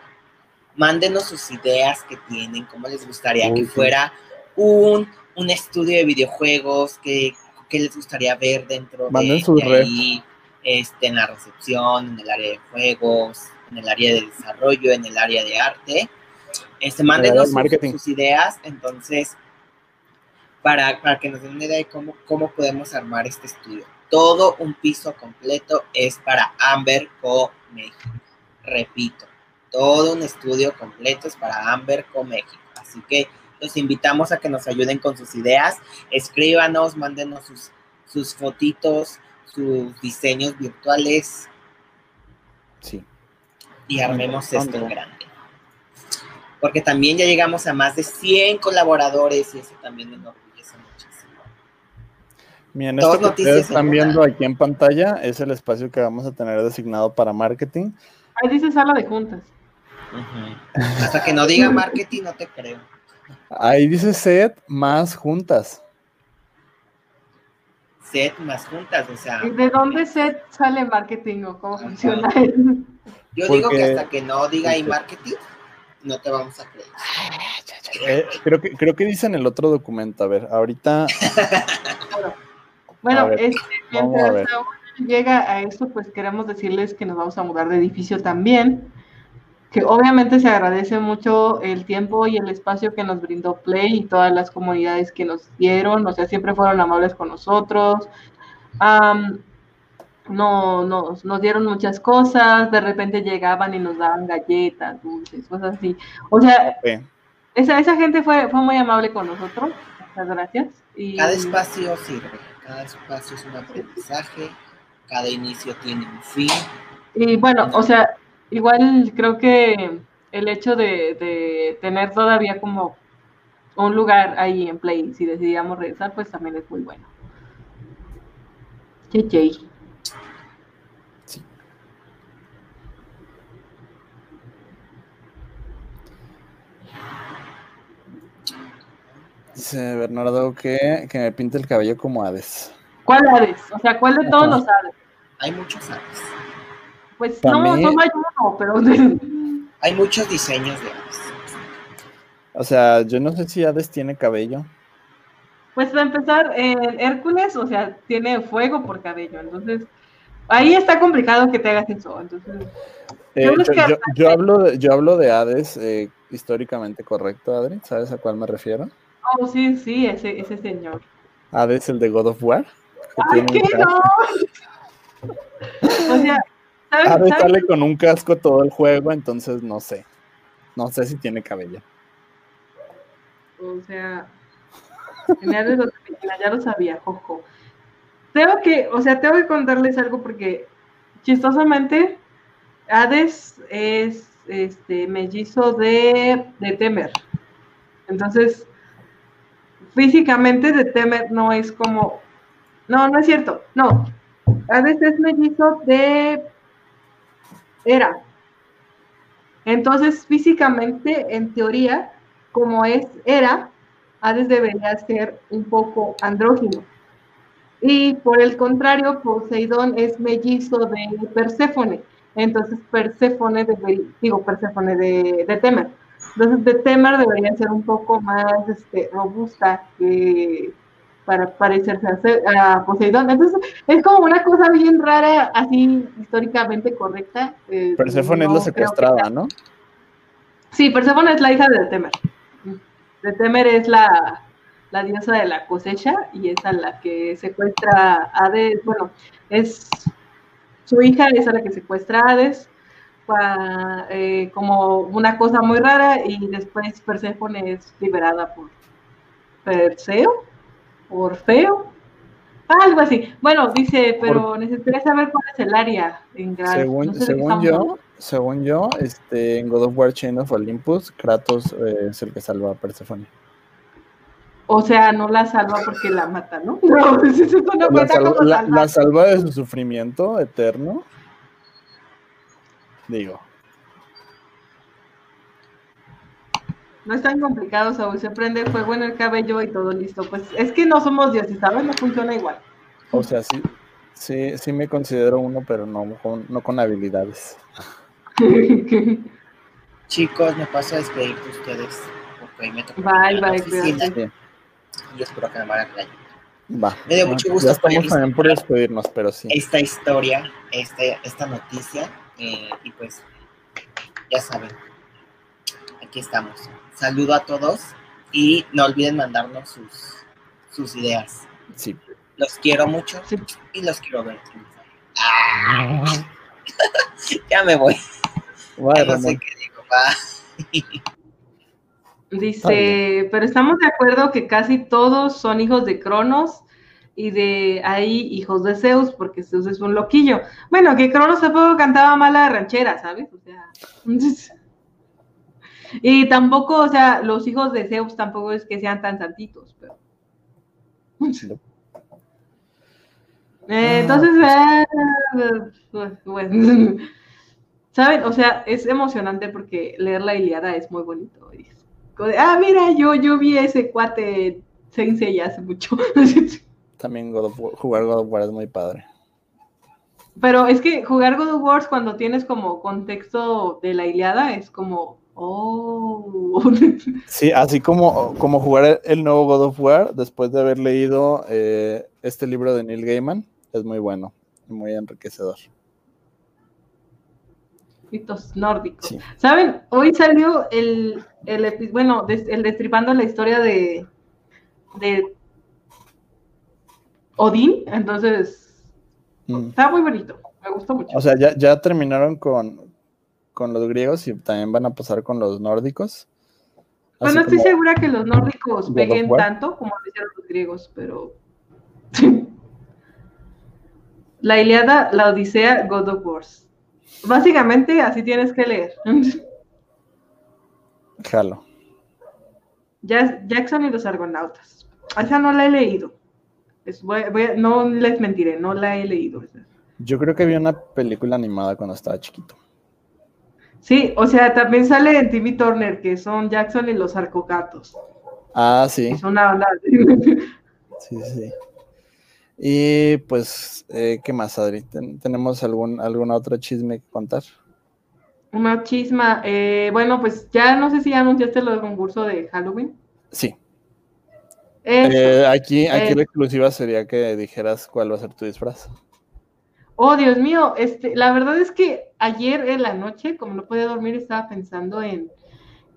Mándenos sus ideas que tienen, cómo les gustaría que fuera un, un, estudio de videojuegos, que, les gustaría ver dentro de, ahí, este, en la recepción, en el área de juegos, en el área de desarrollo, en el área de arte. Este, mándenos sus, ideas, entonces, para, para, que nos den una idea de cómo, cómo podemos armar este estudio. Todo un piso completo es para Amber Co México. Repito, todo un estudio completo es para Amber Co México. Así que los invitamos a que nos ayuden con sus ideas. Escríbanos, mándenos sus, sus fotitos, sus diseños virtuales. Sí. Y armemos esto en grande. Porque también ya llegamos a más de 100 colaboradores y eso también nos enorgullece muchísimo. Bien, esto que ustedes están viendo aquí en pantalla es el espacio que vamos a tener designado para marketing. Ahí dice sala de juntas. Hasta que no diga marketing, no te creo. Ahí dice set más juntas. Set más juntas, o sea. ¿De dónde set sale marketing o cómo funciona Yo digo que hasta que no diga ahí marketing, no te vamos a creer. Eh, creo, que, creo que dice en el otro documento, a ver, ahorita. bueno, este, mientras llega a esto, pues queremos decirles que nos vamos a mudar de edificio también que obviamente se agradece mucho el tiempo y el espacio que nos brindó Play y todas las comunidades que nos dieron, o sea, siempre fueron amables con nosotros. no, nos, nos dieron muchas cosas, de repente llegaban y nos daban galletas, dulces, cosas así. O sea, esa, esa gente fue, fue muy amable con nosotros. Muchas gracias. Y... Cada espacio sirve, cada espacio es un aprendizaje, cada inicio tiene un fin. Y bueno, o sea, igual creo que el hecho de, tener todavía como un lugar ahí en Play, si decidíamos regresar, pues también es muy bueno. JJ. Sí. Dice Bernardo que, que me pinte el cabello como Hades. ¿Cuál Hades? O sea, ¿cuál de todos los Hades? Hay muchos Hades. Pues no, no hay uno, pero... hay muchos diseños de Hades. O sea, yo no sé si Hades tiene cabello. Pues para empezar, Hércules, o sea, tiene fuego por cabello, entonces ahí está complicado que te hagas eso. Entonces, eh, yo, hablo de, yo hablo de Hades eh, históricamente correcto, Adri, ¿sabes a cuál me refiero? Oh, sí, sí, ese, ese señor. Hades, el de God of War. ¡Ay, qué no! o sea, de estarle con un casco todo el juego, entonces no sé. No sé si tiene cabello. O sea, ya lo sabía, Jojo. Tengo que, o sea, tengo que contarles algo porque chistosamente Hades es este mellizo de, de Temer. Entonces, físicamente de Temer no es como. No, no es cierto. No. Hades es mellizo de era. Entonces, físicamente, en teoría, como es era, Hades debería ser un poco andrógino. Y por el contrario, Poseidón es mellizo de Perséfone. Entonces, Perséfone, digo, Perséfone de, de Temer. Entonces, de Temer debería ser un poco más este, robusta que, para parecerse a, Poseidón. Entonces, es como una cosa bien rara, así históricamente correcta. Eh, Perséfone es la secuestrada, ¿no? Sí, Perséfone es la hija de Temer. De Temer es la, diosa de la cosecha y es a la que secuestra a Hades. Bueno, es su hija es a la que secuestra a Hades eh, como una cosa muy rara y después Perséfone es liberada por Perseo Orfeo, algo así. Bueno, dice, pero necesitaría saber cuál es el área en Según, según yo, según yo, este, en God of War Chain of Olympus, Kratos eh, es el que salva a Persephone. O sea, no la salva porque la mata, ¿no? No, eso no la, salva, la, la salva de su sufrimiento eterno. Digo. No es tan complicado, Saúl. Se prende fuego en el cabello y todo listo. Pues es que no somos dioses, ¿sabes? No funciona igual. O sea, sí. Sí, sí me considero uno, pero no con, no con habilidades. Chicos, me paso a despedir de ustedes. Porque me toca bye, bye, Y espero que me vayan a Va. Me dio mucho gusto. Ya estamos también por despedirnos, pero sí. Esta historia, este, esta noticia, eh, y pues, ya saben, aquí estamos. Saludo a todos y no olviden mandarnos sus, sus ideas. Sí. Los quiero mucho y los quiero ver. Ah. ya me voy. Bueno, no sé qué digo. Dice, pero estamos de acuerdo que casi todos son hijos de Cronos y de ahí hijos de Zeus, porque Zeus es un loquillo. Bueno, que Cronos tampoco cantaba mala ranchera, ¿sabes? O sea. y tampoco, o sea, los hijos de Zeus tampoco es que sean tan santitos, pero. Eh, entonces, ah. eh, bueno, ¿saben? O sea, es emocionante porque leer la Iliada es muy bonito. ah, mira, yo, yo vi ese cuate Sensei hace mucho. También jugar God of War es muy padre. Pero es que jugar God of War cuando tienes como contexto de la Iliada es como, oh. Sí, así como, como jugar el nuevo God of War después de haber leído eh, este libro de Neil Gaiman es muy bueno y muy enriquecedor. Mitos nórdicos. ¿Saben? Hoy salió el, el bueno, el destripando la historia de, de Odín, entonces mm. está muy bonito, me gustó mucho. O sea, ya, ya terminaron con, con los griegos y también van a pasar con los nórdicos. Bueno, estoy segura que los nórdicos peguen tanto como lo hicieron los griegos, pero La Iliada, la Odisea, God of War. Básicamente así tienes que leer. Jalo. Jackson y los Argonautas. Esa no la he leído. no les mentiré, no la he leído. Yo creo que vi una película animada cuando estaba chiquito. Sí, o sea, también sale en TV Turner, que son Jackson y los Arcogatos. Ah, sí. Es una onda. sí, sí. Y pues, eh, ¿qué más, Adri? ¿Tenemos algún, alguna otra chisme que contar? Una chisma. Eh, bueno, pues ya no sé si anunciaste lo del concurso de Halloween. Sí. Eh, aquí aquí la exclusiva sería que dijeras cuál va a ser tu disfraz. Oh, Dios mío, este, la verdad es que ayer en la noche, como no podía dormir, estaba pensando en,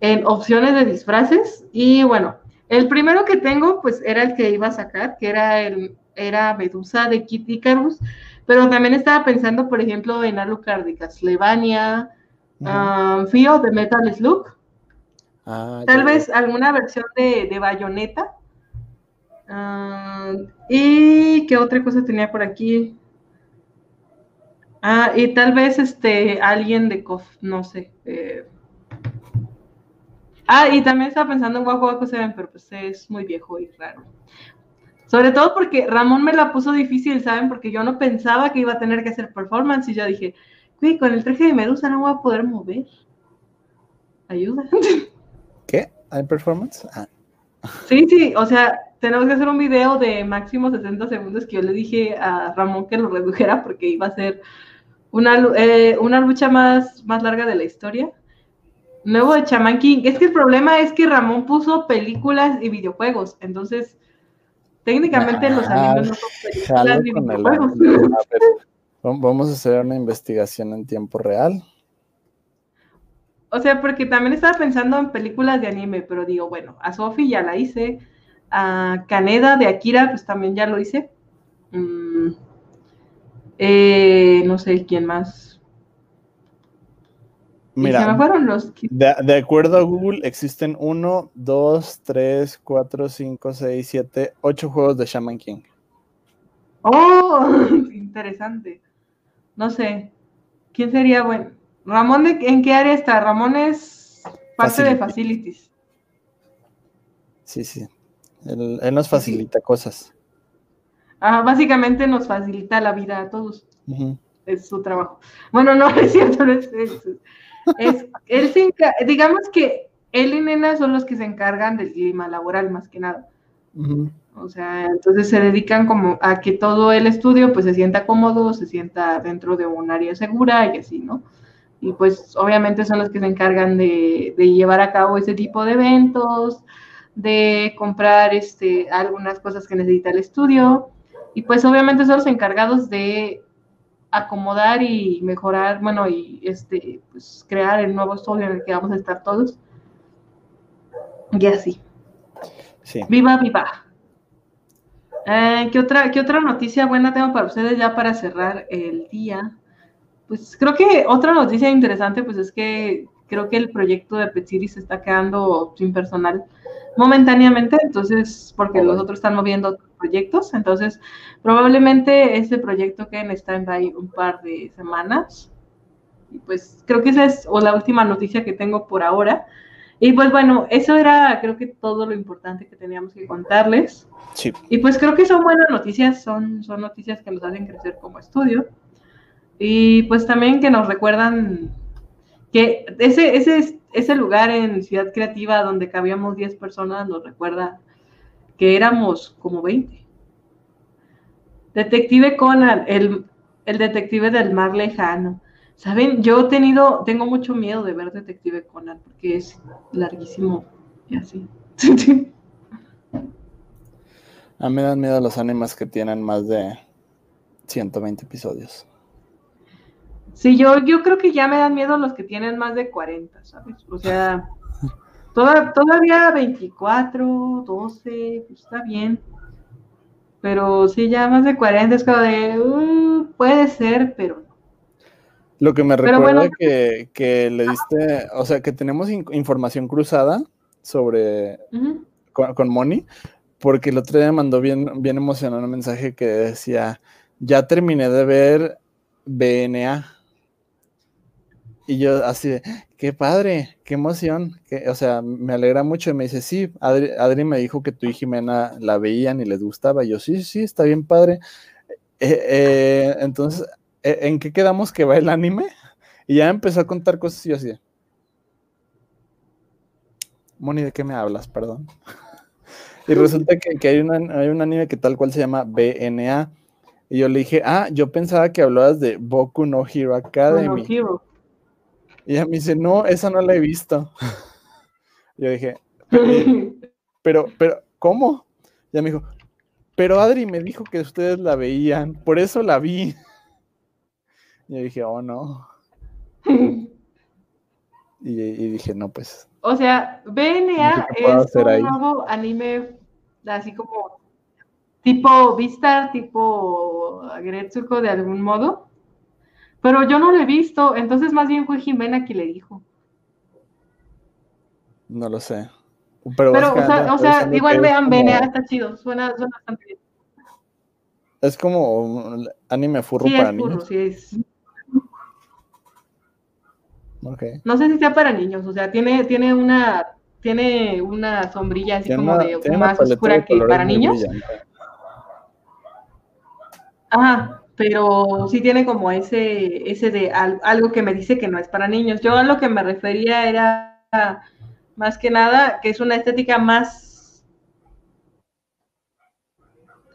en opciones de disfraces. Y bueno, el primero que tengo, pues era el que iba a sacar, que era el era Medusa de Kit Icarus, pero también estaba pensando, por ejemplo, en Alucard de Castlevania, um, Fio de Metal Slug, ah, tal vez alguna versión de, de Bayonetta. Um, y qué otra cosa tenía por aquí. Ah, y tal vez este alguien de KOF, no sé. Eh. Ah, y también estaba pensando en Waku Waku Seven, pero pues es muy viejo y raro. Sobre todo porque Ramón me la puso difícil, ¿saben? Porque yo no pensaba que iba a tener que hacer performance y yo dije, uy, con el traje de Medusa no voy a poder mover. Ayuda. ¿Qué? ¿Hay performance? Ah. Sí, sí, o sea, tenemos que hacer un video de máximo 60 segundos que yo le dije a Ramón que lo redujera porque iba a ser una, eh, una lucha más, más larga de la historia. Nuevo de Chaman King. Es que el problema es que Ramón puso películas y videojuegos, entonces Técnicamente los animes no son películas Vamos a hacer una investigación en tiempo real. O sea, porque también estaba pensando en películas de anime, pero digo, bueno, a Sophie ya la hice, a Kaneda de Akira, pues también ya lo hice. Mm, eh, no sé quién más. Mira, de, acuerdo a Google, existen 1, 2, 3, 4, 5, 6, 7, 8 juegos de Shaman King. Oh, interesante. No sé. ¿Quién sería bueno? Ramón, ¿en qué área está? Ramón es parte de Facilities. Sí, sí. Él, nos facilita cosas. Ah, básicamente nos facilita la vida a todos. Es su trabajo. Bueno, no, es cierto, no es, es, él digamos que él y Nena son los que se encargan del clima laboral más que nada. O sea, entonces se dedican como a que todo el estudio pues se sienta cómodo, se sienta dentro de un área segura y así, ¿no? Y pues obviamente son los que se encargan de, llevar a cabo ese tipo de eventos, de comprar este, algunas cosas que necesita el estudio. Y pues obviamente son los encargados de acomodar y mejorar, bueno, y este, pues crear el nuevo estudio en el que vamos a estar todos. Y así. Sí. Viva, viva. Eh, ¿qué, otra, ¿Qué otra noticia buena tengo para ustedes ya para cerrar el día? Pues creo que otra noticia interesante, pues es que creo que el proyecto de Pet se está quedando sin personal momentáneamente, entonces, porque los otros están moviendo proyectos, entonces probablemente ese proyecto quede en stand-by un par de semanas. Y pues creo que esa es o la última noticia que tengo por ahora. Y pues bueno, eso era creo que todo lo importante que teníamos que contarles. Sí. Y pues creo que son buenas noticias, son, son noticias que nos hacen crecer como estudio. Y pues también que nos recuerdan que ese, ese, ese lugar en Ciudad Creativa donde cabíamos 10 personas nos recuerda que éramos como 20. Detective Conan, el, el detective del mar lejano. Saben, yo he tenido, tengo mucho miedo de ver Detective Conan porque es larguísimo y así. A mí me dan miedo los animes que tienen más de 120 episodios. Sí, yo, yo creo que ya me dan miedo los que tienen más de 40, ¿sabes? O sea, todavía 24, 12, pues está bien. Pero sí, ya más de 40 es como de, uh, puede ser, pero lo que me recuerda que, le diste, o sea, que tenemos información cruzada sobre con, Moni, porque el otro día mandó bien, bien emocionado un mensaje que decía, ya terminé de ver BNA. Y yo así de, qué padre, qué emoción, que, o sea, me alegra mucho. Y me dice, sí, Adri, me dijo que tú y Jimena la veían y les gustaba. Y yo, sí, sí, está bien padre. Eh, eh, entonces, ¿E-, ¿en qué quedamos que va el anime? Y ya empezó a contar cosas y yo así. Moni, ¿de qué me hablas? Perdón. y resulta que, hay, hay, un anime que tal cual se llama BNA. Y yo le dije, ah, yo pensaba que hablabas de Boku no Hero Academy. Y ella me dice, no, esa no la he visto. yo dije, pero, pero, ¿cómo? Y ella me dijo, pero Adri me dijo que ustedes la veían, por eso la vi. Y dije, oh no. y, dije, no, pues. O sea, BNA es un nuevo anime así como tipo Vistar, tipo Gretsuko de algún modo. Pero yo no lo he visto, entonces más bien fue Jimena quien le dijo. No lo sé. Pero, o sea, igual vean BNA, está chido, suena, suena bastante bien. Es como un anime furro para niños. Sí, es no sé si sea para niños, o sea, tiene, tiene una tiene una sombrilla así como de más oscura que para niños. Ajá, pero sí tiene como ese, ese de algo que me dice que no es para niños. Yo a lo que me refería era más que nada que es una estética más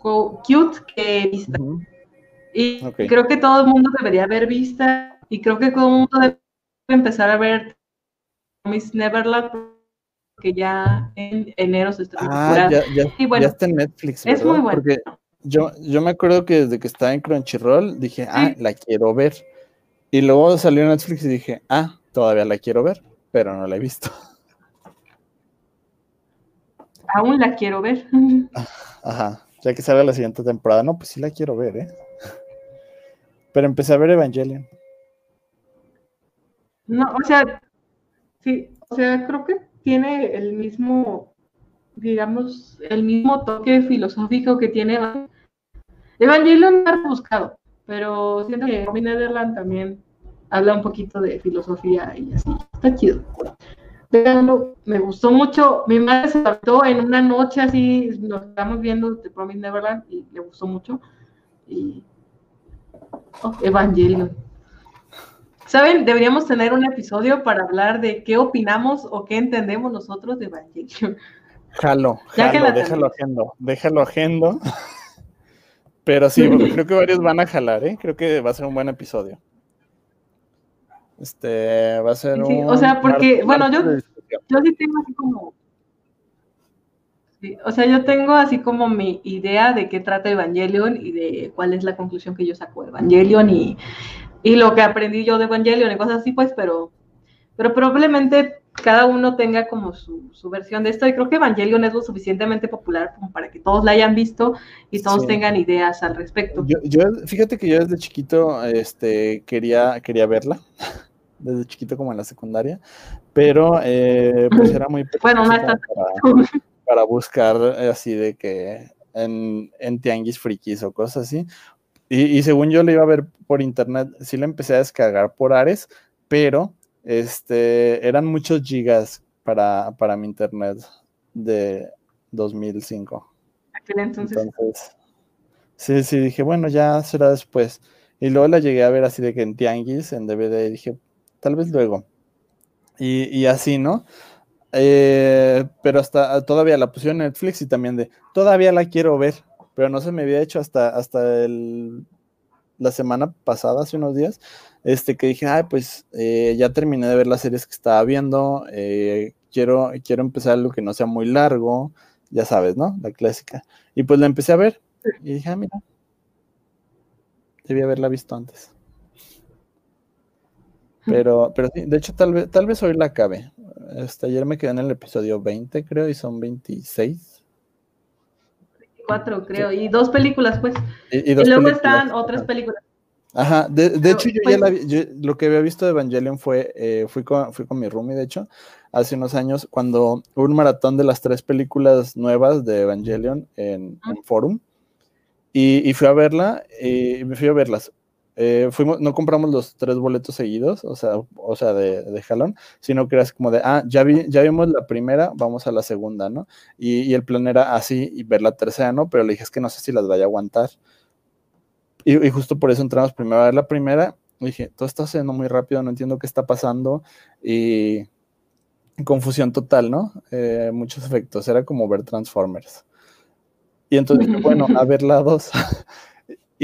cute que vista. Y creo que todo el mundo debería ver vista y creo que todo el mundo debe empezar a ver Miss Neverland que ya en enero se está ah, ya, ya, está en Netflix. Es muy bueno. Porque yo, yo me acuerdo que desde que estaba en Crunchyroll dije, ah, la quiero ver. Y luego salió en Netflix y dije, ah, todavía la quiero ver, pero no la he visto. Aún la quiero ver. Ajá, ya que salga la siguiente temporada, no, pues sí la quiero ver, ¿eh? Pero empecé a ver Evangelion. No, o sea, sí, o sea, creo que tiene el mismo, digamos, el mismo toque filosófico que tiene Evangelion ha buscado, pero siento que Robin Netherland también habla un poquito de filosofía y así, está chido. Me gustó mucho, mi madre se adaptó en una noche así, nos estamos viendo de Promise Neverland y le gustó mucho. Y oh, Evangelion. ¿Saben? Deberíamos tener un episodio para hablar de qué opinamos o qué entendemos nosotros de Evangelion. Jalo, jalo, déjalo agendo, déjalo agendo. Pero sí, creo que varios van a jalar, ¿eh? Creo que va a ser un buen episodio. Este, va a ser sí, un... O sea, porque, bueno, yo, yo sí tengo así como... o sea, yo tengo así como mi idea de qué trata Evangelion y de cuál es la conclusión que yo saco de Evangelion y, y lo que aprendí yo de Evangelion y cosas así, pues, pero, pero probablemente cada uno tenga como su, versión de esto. Y creo que Evangelion es lo suficientemente popular como para que todos la hayan visto y todos tengan ideas al respecto. Yo, fíjate que yo desde chiquito este, quería, quería verla, desde chiquito como en la secundaria, pero eh, pues era muy bueno, para, buscar eh, así de que en, en tianguis frikis o cosas así. Y, y según yo le iba a ver por internet, sí la empecé a descargar por Ares, pero este, eran muchos gigas para, para mi internet de 2005. Entonces. Entonces, sí, sí, dije, bueno, ya será después. Y luego la llegué a ver así de que en Tianguis, en DVD, y dije, tal vez luego. Y, y así, ¿no? Eh, pero hasta todavía la pusieron en Netflix y también de, todavía la quiero ver, pero no se me había hecho hasta, hasta el, la semana pasada, hace unos días, este, que dije, ay, pues eh, ya terminé de ver las series que estaba viendo, eh, quiero, quiero empezar algo que no sea muy largo, ya sabes, ¿no? La clásica. Y pues la empecé a ver y dije, ah, mira, debí haberla visto antes. Pero, pero sí, de hecho, tal vez, tal vez hoy la acabe. Este, ayer me quedé en el episodio 20, creo, y son 26. 24, creo, y dos películas, pues. Y, luego están otras películas. Ajá, de, de hecho yo ya pues la lo que había visto de Evangelion fue, eh, fui, con, fui con mi roomie, de hecho, hace unos años, cuando hubo un maratón de las tres películas nuevas de Evangelion en, en Forum, y, y, fui a verla, y me fui a verlas. Eh, fuimos, no compramos los tres boletos seguidos, o sea, o sea de, de, jalón, sino que era como de, ah, ya, vi, ya vimos la primera, vamos a la segunda, ¿no? Y, y, el plan era así y ver la tercera, ¿no? Pero le dije, es que no sé si las vaya a aguantar. Y, justo por eso entramos primero a ver la primera. Y dije, todo está siendo muy rápido, no entiendo qué está pasando. Y confusión total, ¿no? Eh, muchos efectos, era como ver Transformers. Y entonces dije, bueno, a ver la dos.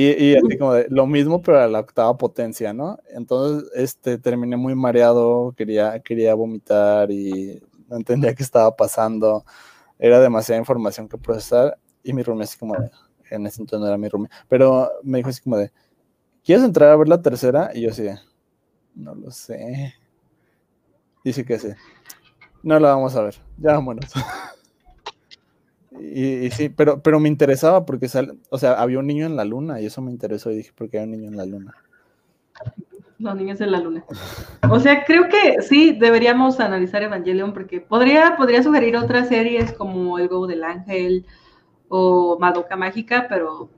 y, así como de, lo mismo, pero a la octava potencia, ¿no? Entonces, este, terminé muy mareado, quería, quería vomitar y no entendía qué estaba pasando. Era demasiada información que procesar. Y mi roommate así como de, en ese entonces no era mi roomie, pero me dijo así como de, ¿quieres entrar a ver la tercera? Y yo así de, no lo sé. Dice que sí. No la vamos a ver, ya vámonos. y, sí, pero, pero me interesaba porque, o sea, había un niño en la luna y eso me interesó y dije, ¿por qué hay un niño en la luna? Los niños en la luna. O sea, creo que sí deberíamos analizar Evangelion porque podría, podría sugerir otras series como El Go del Ángel, o Madoka Mágica, pero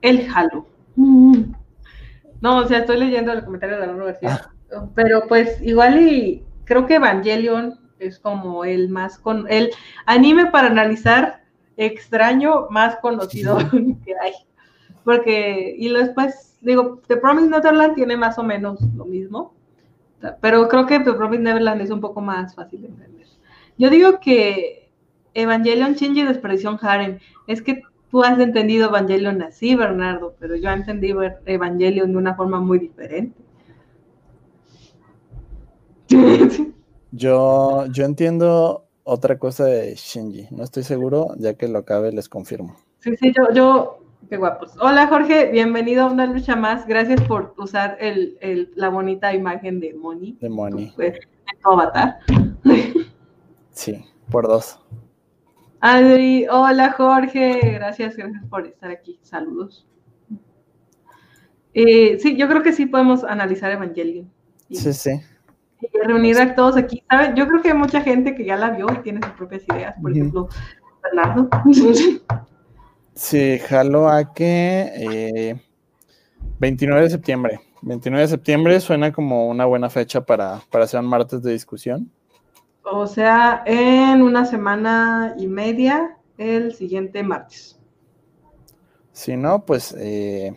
el Halo. No, o sea, estoy leyendo el comentario de la universidad. Ah. Pero pues igual y creo que Evangelion es como el más con el anime para analizar extraño más conocido que hay. Porque, y después, digo, The Promised Neverland tiene más o menos lo mismo, pero creo que The Promised Neverland es un poco más fácil de entender. Yo digo que Evangelion Shinji Despreciación Harem. Es que tú has entendido Evangelion así, Bernardo, pero yo entendí Evangelion de una forma muy diferente. Yo, yo entiendo otra cosa de Shinji. No estoy seguro, ya que lo acabe les confirmo. Sí, sí, yo, yo, qué guapos. Hola Jorge, bienvenido a una lucha más. Gracias por usar el, la bonita imagen de Moni. De Moni. de tu avatar. Sí, por dos. Adri, hola Jorge, gracias, gracias por estar aquí. Saludos. Eh, sí, yo creo que sí podemos analizar Evangelion. sí, sí. Reunir a todos aquí. ¿saben? Yo creo que hay mucha gente que ya la vio y tiene sus propias ideas. Por ejemplo, Bernardo. Sí, jalo a que 29 eh, de septiembre. 29 de septiembre suena como una buena fecha para, para hacer un martes de discusión. O sea, en una semana y media, el siguiente martes. Si no, pues eh,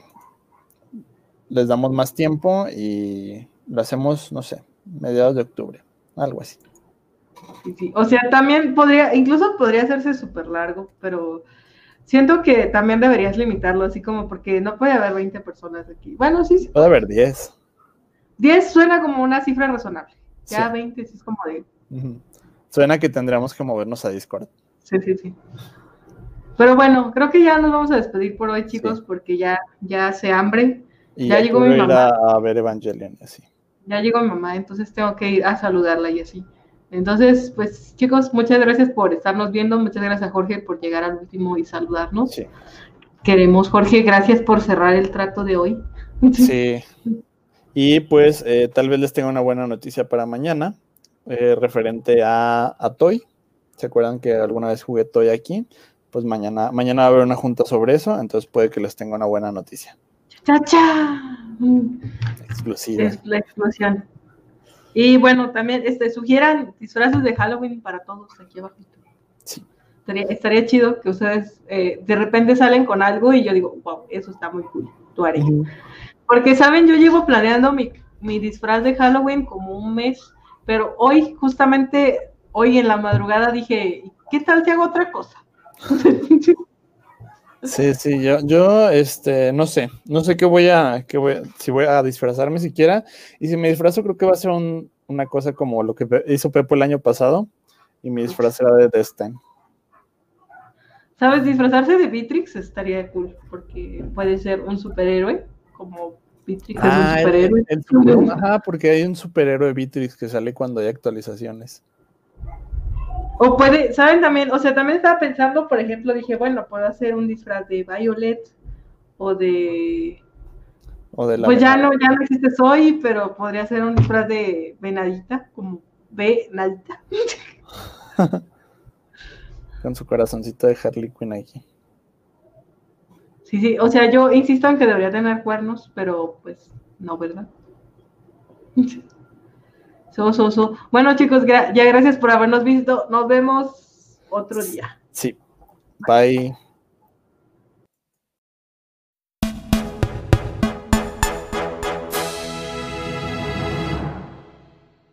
les damos más tiempo y lo hacemos, no sé, mediados de octubre, algo así. Sí, sí. O sea, también podría, incluso podría hacerse súper largo, pero siento que también deberías limitarlo, así como porque no puede haber 20 personas aquí. Bueno, sí, sí. Puede haber 10. 10 suena como una cifra razonable. Ya 20 sí es como de. Suena que tendríamos que movernos a Discord. Sí, sí, sí. Pero bueno, creo que ya nos vamos a despedir por hoy, chicos, porque ya, ya se hambre. Y ya llegó mi mamá. a ver Evangelion, así. Ya llegó mi mamá, entonces tengo que ir a saludarla y así. Entonces, pues chicos, muchas gracias por estarnos viendo, muchas gracias a Jorge por llegar al último y saludarnos. Sí. Queremos, Jorge, gracias por cerrar el trato de hoy. Sí. Y pues eh, tal vez les tenga una buena noticia para mañana, eh, referente a, a, Toy. ¿Se acuerdan que alguna vez jugué Toy aquí? Pues mañana, mañana va a haber una junta sobre eso, entonces puede que les tenga una buena noticia. ¡Chacha! Exclusiva. la explosión. Y bueno, también este, sugieran disfraces de Halloween para todos aquí abajo. Sí. Estaría, chido que ustedes eh, de repente salen con algo y yo digo, wow, eso está muy cool, tú haré. Porque, ¿saben? Yo llevo planeando mi, mi disfraz de Halloween como un mes, pero hoy, justamente hoy en la madrugada dije, ¿qué tal si hago otra cosa? Sí, sí, yo, yo, este, no sé, no sé qué voy a, qué voy, si voy a disfrazarme siquiera, y si me disfrazo creo que va a ser una cosa como lo que hizo Pepo el año pasado, y mi disfraz será de Destin. ¿Sabes? Disfrazarse de Beatrix estaría cool, porque puede ser un superhéroe, como Beatrix es un ah, superhéroe. ajá, porque hay un superhéroe de Beatrix que sale cuando hay actualizaciones. O puede, ¿saben también? O sea, también estaba pensando, por ejemplo, dije, bueno, puedo hacer un disfraz de Violet o de... O de la pues ya no, ya no existe Soy, pero podría ser un disfraz de Venadita, como Venadita. Con su corazoncito de Harley Quinn aquí. Sí, sí, o sea, yo insisto en que debería tener cuernos, pero pues no, ¿verdad? Bueno, chicos, ya gracias por habernos visto. Nos vemos otro día. Sí. Bye.